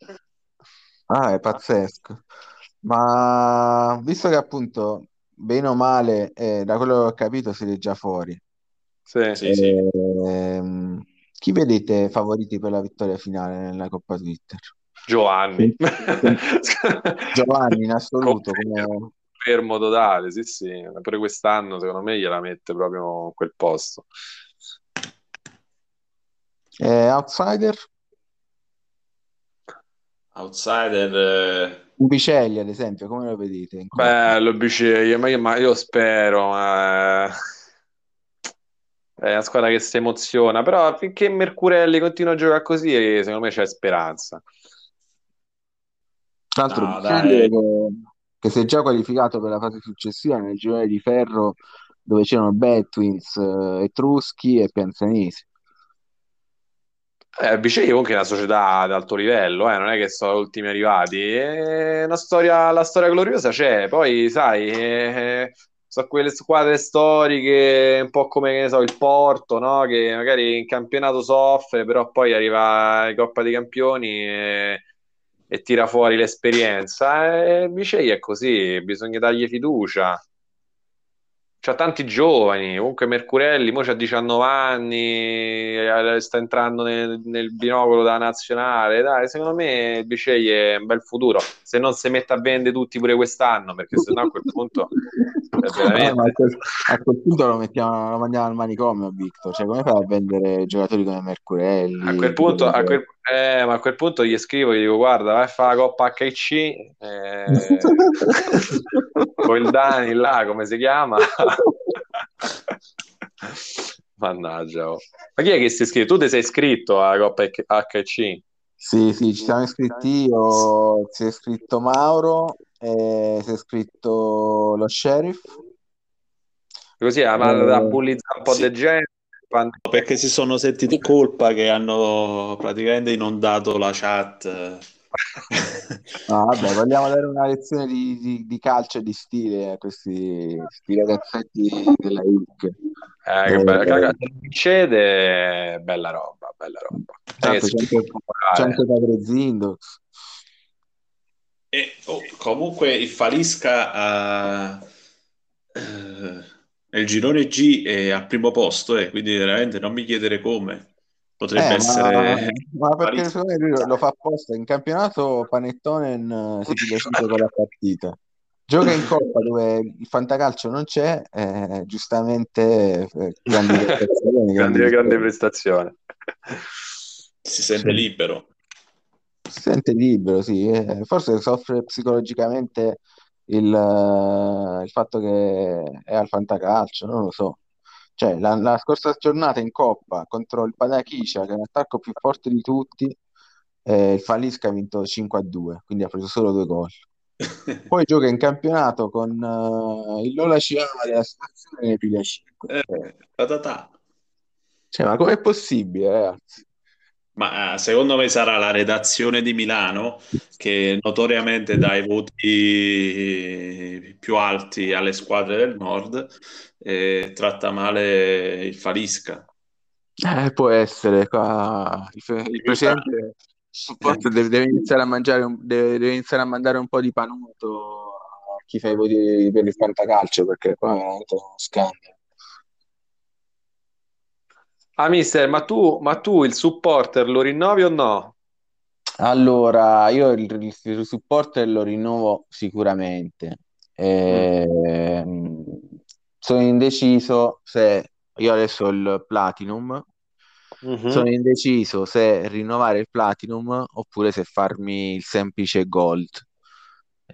Ah, è pazzesco. Ma visto che appunto bene o male, eh, da quello che ho capito, siete già fuori. Sì, sì, sì. Ehm, chi vedete favoriti per la vittoria finale nella Coppa Twitter? Giovanni. Giovanni in assoluto. Come... Fermo totale, sì, sì. Pure quest'anno, secondo me, gliela mette proprio in quel posto. Eh, outsider? Outsider... Eh... Ubicelli, ad esempio, come lo vedete? Bello Ubicelli, ma io, ma io spero, ma... È una squadra che si emoziona, però finché Mercurelli continua a giocare così, secondo me c'è speranza. Tra l'altro, no, che, si è già qualificato per la fase successiva nel girone di ferro dove c'erano Betwins, eh, Etruschi e Pianzanesi. Eh, Vicei comunque è una società ad alto livello, eh, non è che sono ultimi arrivati. È una storia, la storia gloriosa c'è, poi sai, eh, sono quelle squadre storiche, un po' come so, il Porto, no? che magari in campionato soffre, però poi arriva in Coppa dei Campioni e, e tira fuori l'esperienza. E Vicei è così, bisogna dargli fiducia c'ha tanti giovani, comunque Mercurelli, mo c'ha 19 anni, eh, sta entrando nel, nel binocolo da nazionale, dai, secondo me Bicei è un bel futuro, se non si mette a vendere tutti pure quest'anno, perché sennò a quel punto veramente... eh, a, quel, a, quel, punto lo, mettiamo, lo mandiamo al manicomio Victor, cioè come fai a vendere giocatori come Mercurelli? A quel punto, a quel, eh, ma a quel punto gli scrivo, gli dico guarda, vai a fare la Coppa HC, eh, con il Dani là, come si chiama? Mannaggia. Oh. Ma chi è che si è iscritto? Tu ti sei iscritto alla Coppa HC? Sì, sì, ci siamo iscritti io, si è iscritto Mauro, eh, si è iscritto lo sheriff. Così ha eh, bullizzato un po' sì. di gente. Perché si sono sentiti colpa che hanno praticamente inondato la chat No, vabbè, vogliamo dare una lezione di, di, di calcio e di stile a questi, questi ragazzetti della IC. Eh, che bella, eh, succede, bella roba, bella roba. Tanto c'è, anche, c'è anche Padre Zindox. E oh, comunque il Falisca uh, il girone G è al primo posto, eh, quindi veramente non mi chiedere come. Potrebbe eh, essere. Ma, ma perché secondo me lui lo fa apposta. In campionato Panettone si piglia sempre con la partita. Gioca in Coppa dove il fantacalcio non c'è, eh, giustamente eh, grandi prestazioni. grande, grande prestazione. Si sente libero. Si sente libero, sì. Eh, forse soffre psicologicamente il, il fatto che è al fantacalcio, non lo so. Cioè, la, la scorsa giornata in Coppa contro il Panachicia, che è un attacco più forte di tutti, eh, il Falisca ha vinto 5-2, quindi ha preso solo due gol. Poi gioca in campionato con uh, il Lola Ciama della situazione ne piglia 5. Eh, Cioè, ma com'è possibile, ragazzi? Ma eh, secondo me sarà la redazione di Milano che notoriamente dà i voti più alti alle squadre del nord e tratta male il Falisca. Eh, può essere qua. Il, il presidente supporto deve, deve, iniziare a mangiare un, deve, deve, iniziare a mandare un po' di panuto a chi fa i voti per il fantacalcio perché qua è veramente uno scandalo. Ah, mister, ma tu, ma tu il supporter lo rinnovi o no? Allora, io il, il supporter lo rinnovo sicuramente. Eh, mm. Sono indeciso se io adesso ho il Platinum, mm-hmm. sono indeciso se rinnovare il Platinum oppure se farmi il semplice Gold.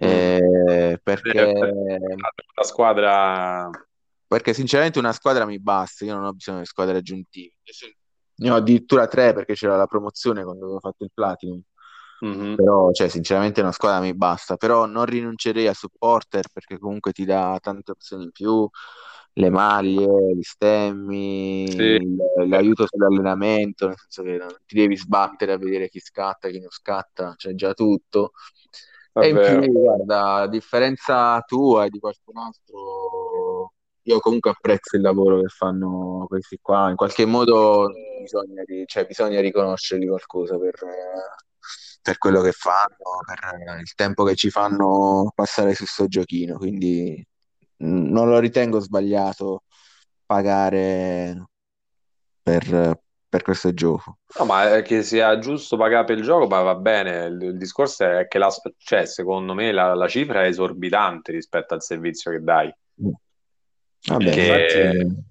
Mm. Eh, perché la squadra perché sinceramente una squadra mi basta, io non ho bisogno di squadre aggiuntive. Ne ho addirittura tre perché c'era la promozione quando avevo fatto il Platinum. Mm-hmm. Però, cioè, sinceramente una squadra mi basta. Però non rinuncerei a supporter perché comunque ti dà tante opzioni in più, le maglie, gli stemmi, sì. l'aiuto sull'allenamento, nel senso che non ti devi sbattere a vedere chi scatta, chi non scatta, c'è già tutto. Vabbè. E in più, guarda, a differenza tua e di qualcun altro io comunque apprezzo il lavoro che fanno questi qua, in qualche modo bisogna, cioè, bisogna riconoscergli qualcosa per, per, quello che fanno, per il tempo che ci fanno passare su sto giochino, quindi non lo ritengo sbagliato pagare per, per questo gioco. No, ma che sia giusto pagare per il gioco, ma va bene. Il, il discorso è che la, cioè, secondo me la, la, cifra è esorbitante rispetto al servizio che dai. Vabbè, perché, infatti...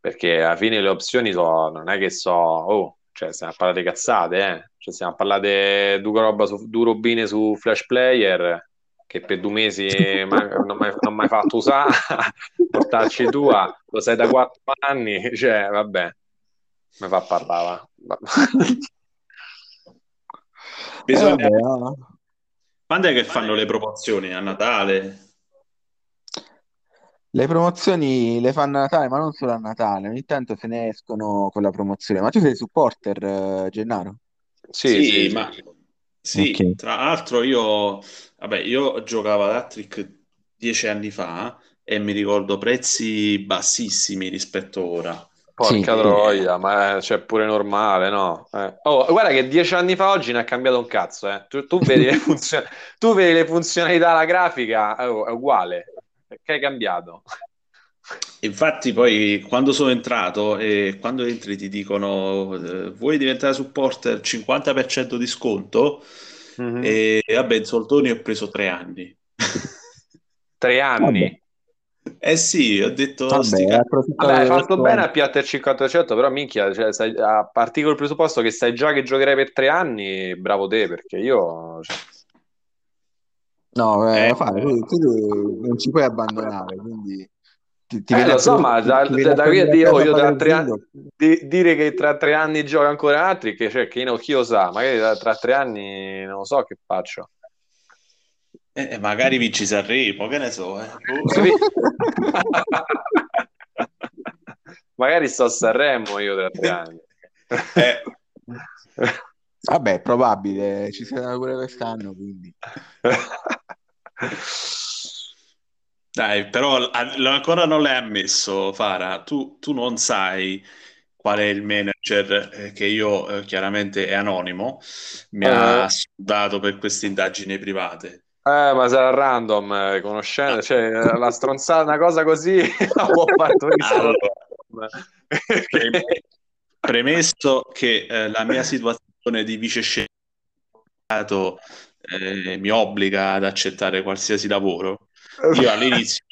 perché alla fine le opzioni sono, non è che so, oh, cioè stiamo a parlare di cazzate, eh? Cioè stiamo a parlare di due roba su, due robine su Flash Player che per due mesi non mi hai mai fatto usare, portarci tua, lo sai da quattro anni, cioè vabbè, mi fa parlare. Bisogna... Eh, no. Quando è che fanno le promozioni? A Natale? Le promozioni le fanno a Natale, ma non solo a Natale, ogni tanto se ne escono con la promozione. Ma tu sei supporter, uh, Gennaro? Sì, sì, sì, ma sì, okay. tra l'altro io, vabbè, io giocavo ad Attrick dieci anni fa e mi ricordo prezzi bassissimi rispetto ora. Porca sì, troia, sì. ma è cioè, pure normale, no? Eh. Oh, guarda che dieci anni fa oggi ne ha cambiato un cazzo, eh. tu, tu, vedi le funzion- tu vedi le funzionalità, la grafica oh, è uguale, che hai cambiato? Infatti, poi quando sono entrato e quando entri ti dicono eh, vuoi diventare supporter 50% di sconto mm-hmm. e vabbè, in soldoni ho preso tre anni. tre anni? Vabbè. Eh sì, ho detto vabbè, vabbè hai fatto bene a piattare il 50%, però minchia, cioè, stai, a partire col presupposto che sai già che giocherai per tre anni, bravo te, perché io... Cioè... No, eh, eh, fai, tu, tu non ci puoi abbandonare, quindi ti, ti eh, lo so, ma da, da, da qui a dire, oh, io tra tre anni, di, dire che tra tre anni gioca ancora altri, che, cioè, che chi lo sa, magari tra, tra, tre anni non lo so che faccio. Eh, magari vinci Sanremo, che ne so. Eh. magari sto a Sanremo io tra tre anni. Eh. Vabbè, probabile, ci sarà pure quest'anno, quindi. Dai, però ancora non l'hai ammesso, Fara. Tu, tu non sai qual è il manager eh, che io, eh, chiaramente è anonimo, mi ha eh. dato per queste indagini private. Eh, ma sarà random, eh, conoscendo, cioè, eh, la stronzata, una cosa così la può partorire allora, Premesso che eh, la mia situazione di vice scelto eh, mi obbliga ad accettare qualsiasi lavoro, io all'inizio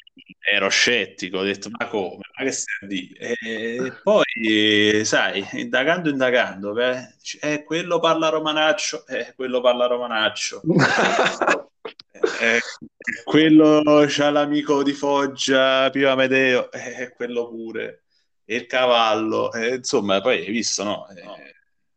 ero scettico, ho detto ma come, ma che stai a dire? E poi, sai, indagando, indagando, beh, eh, quello parla romanaccio, eh, quello parla romanaccio. eh, quello c'ha l'amico di Foggia, Pio Amedeo, eh, quello pure. E il cavallo, eh, insomma, poi hai visto, no?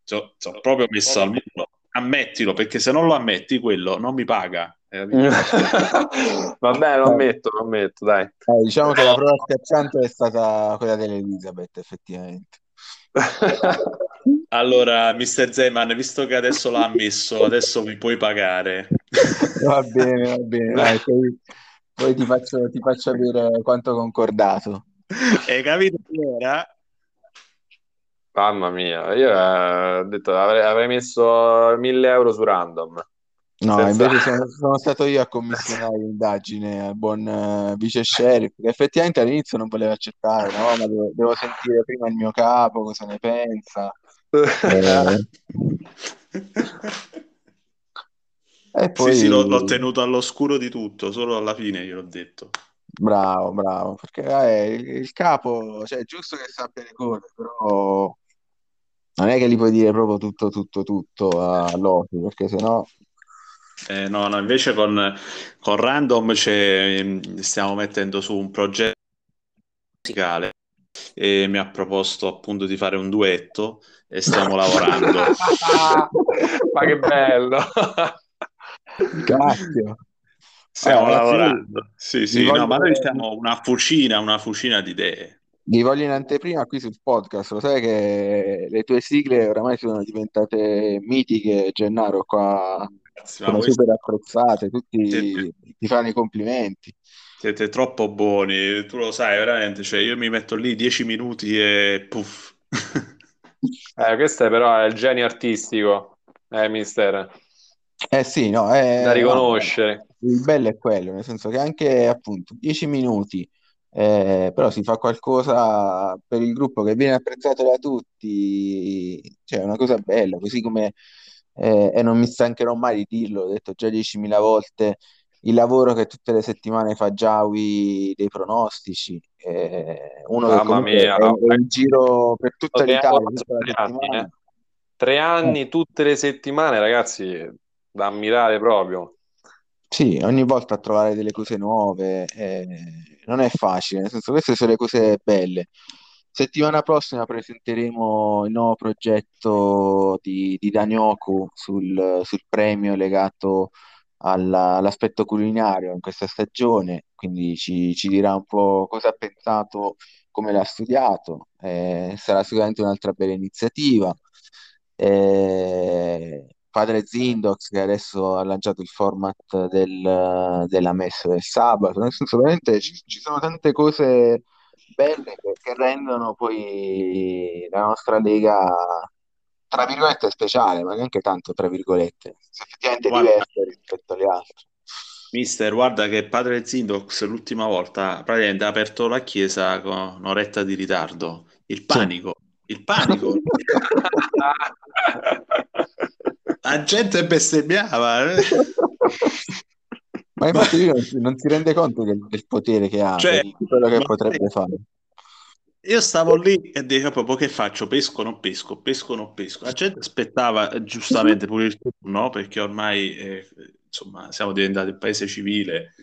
Eh, Sono proprio messo al muro. Ammettilo, perché se non lo ammetti, quello non mi paga. Vabbè, lo ammetto, lo ammetto, dai. Eh, diciamo che la prova schiacciante è stata quella dell'Elizabeth, effettivamente. allora, Mr. Zeman, visto che adesso l'ha ammesso, adesso mi puoi pagare. va bene, va bene. Dai, poi, poi ti, faccio, ti faccio avere quanto concordato. Hai capito chi era? Mamma mia, io eh, ho detto avrei, avrei messo 1000 euro su random. No, Senza... invece sono, sono, stato io a commissionare l'indagine al buon uh, vice sheriff, che effettivamente all'inizio non voleva accettare, no? Ma devo, devo sentire prima il mio capo cosa ne pensa. eh... e poi... Sì, sì, l'ho, l'ho, tenuto all'oscuro di tutto, solo alla fine gliel'ho detto. Bravo, bravo, perché eh, il, il, capo, cioè è giusto che sappia le cose, però non è che gli puoi dire proprio tutto, tutto, tutto a Loki, perché sennò eh, no, no, invece con, con Random stiamo mettendo su un progetto musicale e mi ha proposto appunto di fare un duetto e stiamo lavorando. Ma che bello! Grazie. Stiamo eh, lavorando. Sì, sì, no, ma noi siamo una fucina, una fucina di idee. Mi voglio in anteprima qui sul podcast, lo sai che le tue sigle oramai sono diventate mitiche, Gennaro, qua sono super apprezzate, tutti siete... ti fanno i complimenti. Siete troppo buoni, tu lo sai veramente, cioè io mi metto lì dieci minuti e puff. eh, questo è però il genio artistico, eh, mister. Eh sì, no, è... Da riconoscere. il bello è quello, nel senso che anche appunto 10 minuti, eh, però si fa qualcosa per il gruppo che viene apprezzato da tutti, cioè è una cosa bella, così come, eh, e non mi stancherò mai di dirlo, ho detto già 10.000 volte, il lavoro che tutte le settimane fa Giawi dei pronostici, eh, uno Mamma che mia, è, è in giro per tutta l'Italia. Tre anni, eh. tre anni, tutte le settimane, ragazzi, da ammirare proprio. Sì, ogni volta a trovare delle cose nuove, eh, non è facile, nel senso queste sono le cose belle. Settimana prossima presenteremo il nuovo progetto di, di Danioku sul, sul premio legato alla, all'aspetto culinario in questa stagione, quindi ci, ci, dirà un po' cosa ha pensato, come l'ha studiato, eh, sarà sicuramente un'altra bella iniziativa. Eh, Padre Zindox che adesso ha lanciato il format del, della messa del sabato, nel senso veramente ci, ci sono tante cose belle che, che, rendono poi la nostra lega tra virgolette speciale, ma neanche tanto tra virgolette, effettivamente guarda, diversa rispetto alle altre. Mister, guarda che padre Zindox l'ultima volta praticamente ha aperto la chiesa con un'oretta di ritardo. Il panico, sì. il panico. la gente bestemmiava. Eh. ma infatti lui non, si rende conto del, del potere che ha, cioè, di quello che potrebbe fare. Io stavo lì e dico proprio che faccio? Pesco non pesco? Pesco non pesco? La gente aspettava eh, giustamente pure il turno perché ormai eh, insomma, siamo diventati un paese civile,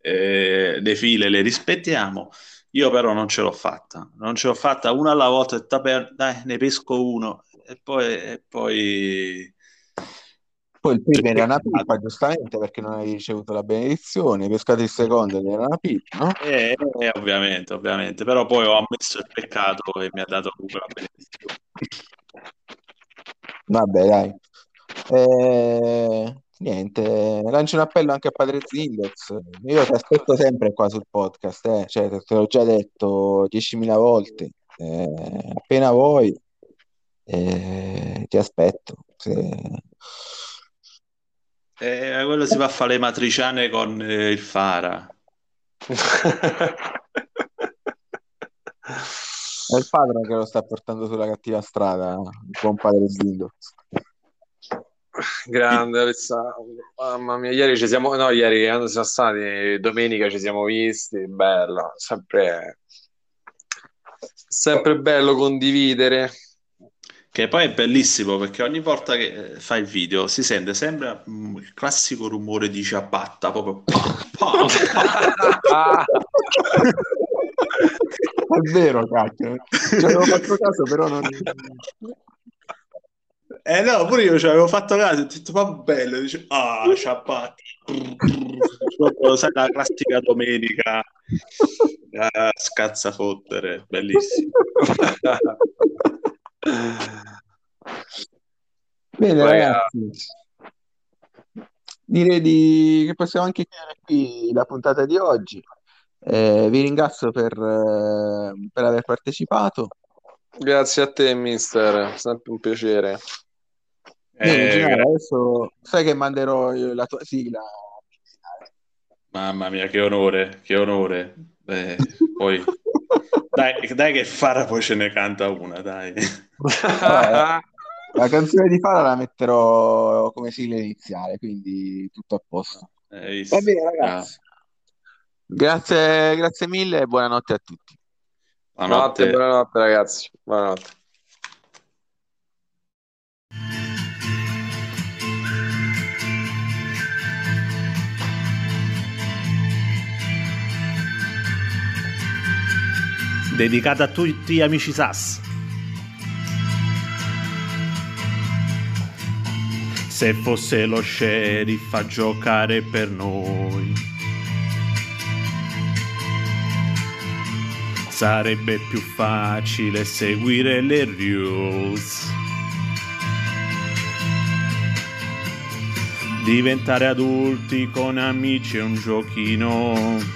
eh, le file le rispettiamo. Io però non ce l'ho fatta, non ce l'ho fatta una alla volta e dai, ne pesco uno e poi, e poi poi il primo era una pippa, giustamente, perché non hai ricevuto la benedizione. Pescato il secondo era una pippa, no? Eh, eh, ovviamente, ovviamente. Però poi ho ammesso il peccato e mi ha dato comunque la benedizione. Vabbè, dai. Eh, niente, lancio un appello anche a Padre Zindex. Io ti aspetto sempre qua sul podcast, eh. cioè, te l'ho già detto 10.000 volte. Eh, appena vuoi, eh, ti aspetto. Se... Eh, quello si va a fare le matriciane con eh, il Fara. È il padre che lo sta portando sulla cattiva strada, il buon padre Zindo. Grande Alessandro, mamma mia, ieri ci siamo, no, ieri quando siamo stati, domenica ci siamo visti, bello, sempre, sempre bello condividere che poi è bellissimo perché ogni volta che eh, fa il video si sente sempre mm, il classico rumore di ciabatta, proprio è vero, cacchio. Ci avevo fatto caso, però non... Eh no, pure io ci avevo fatto caso, ho detto, ma bello, dice, ah, ciabatta. Sai, la classica domenica, ah, scazza fottere, bellissimo. Bene, Poi, ragazzi. Direi di... che possiamo anche chiudere qui la puntata di oggi. Eh, vi ringrazio per, eh, per aver partecipato. Grazie a te, mister, sempre un piacere. Bene, eh, generale, adesso sai che manderò la tua sigla. Mamma mia, che onore, che onore. Eh, poi dai, dai, che Fara poi ce ne canta una, dai. la canzone di Fara la metterò come sigla iniziale, quindi tutto a posto. Va bene, ragazzi. Grazie, grazie mille e buonanotte a tutti. Buonanotte, buonanotte ragazzi. Buonanotte. Dedicata a tutti gli amici SAS. Se fosse lo sheriff a giocare per noi, sarebbe più facile seguire le rules. Diventare adulti con amici è un giochino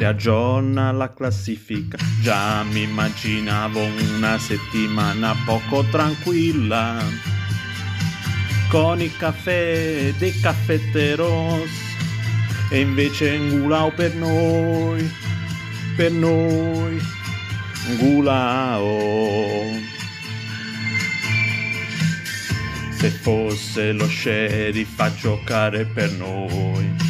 Riaggiorna la classifica. Già mi immaginavo una settimana poco tranquilla. Con il caffè dei caffetteros. E invece Ngulao per noi. Per noi. Ngulao. Se fosse lo sheriff a giocare per noi.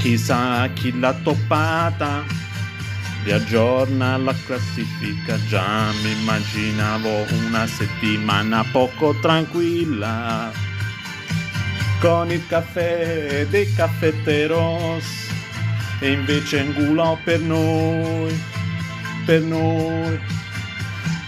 Chissà chi l'ha toppata. Riaggiorna la classifica. Già mi immaginavo una settimana poco tranquilla. Con il caffè dei caffetteros. E invece Ngulò per noi per noi.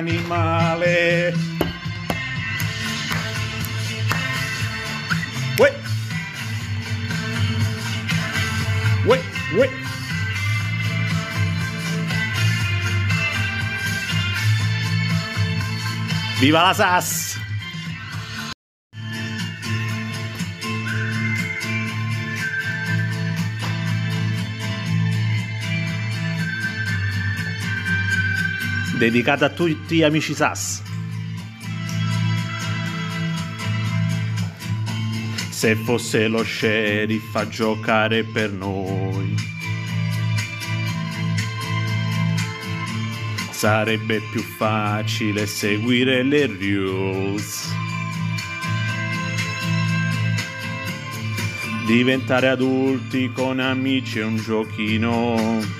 animale. Uè. Uè, uè. Viva la SAS! Dedicata a tutti gli amici SAS. Se fosse lo sheriff a giocare per noi. sarebbe più facile seguire le rules. Diventare adulti con amici è un giochino.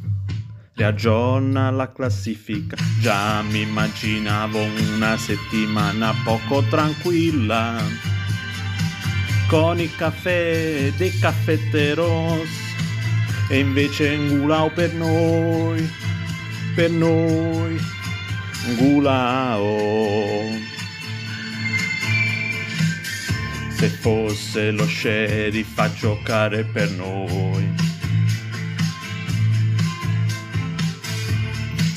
Riaggiorna la classifica. Già mi immaginavo una settimana poco tranquilla. Con il caffè dei caffetteros. E invece Ngulao per noi per noi Gulao. Se fosse lo sheriff a giocare per noi.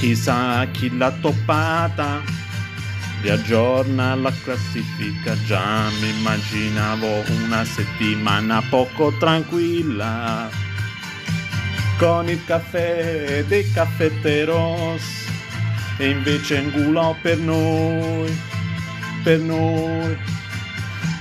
Chissà chi l'ha toppata. Riaggiorna la classifica. Già mi immaginavo una settimana poco tranquilla con il caffè dei caffetteros e invece Ngulò per noi, per noi.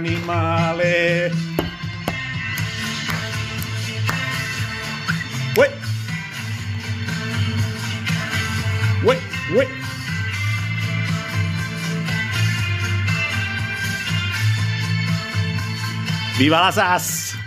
animale. Uè. Uè, uè. Viva la SAS!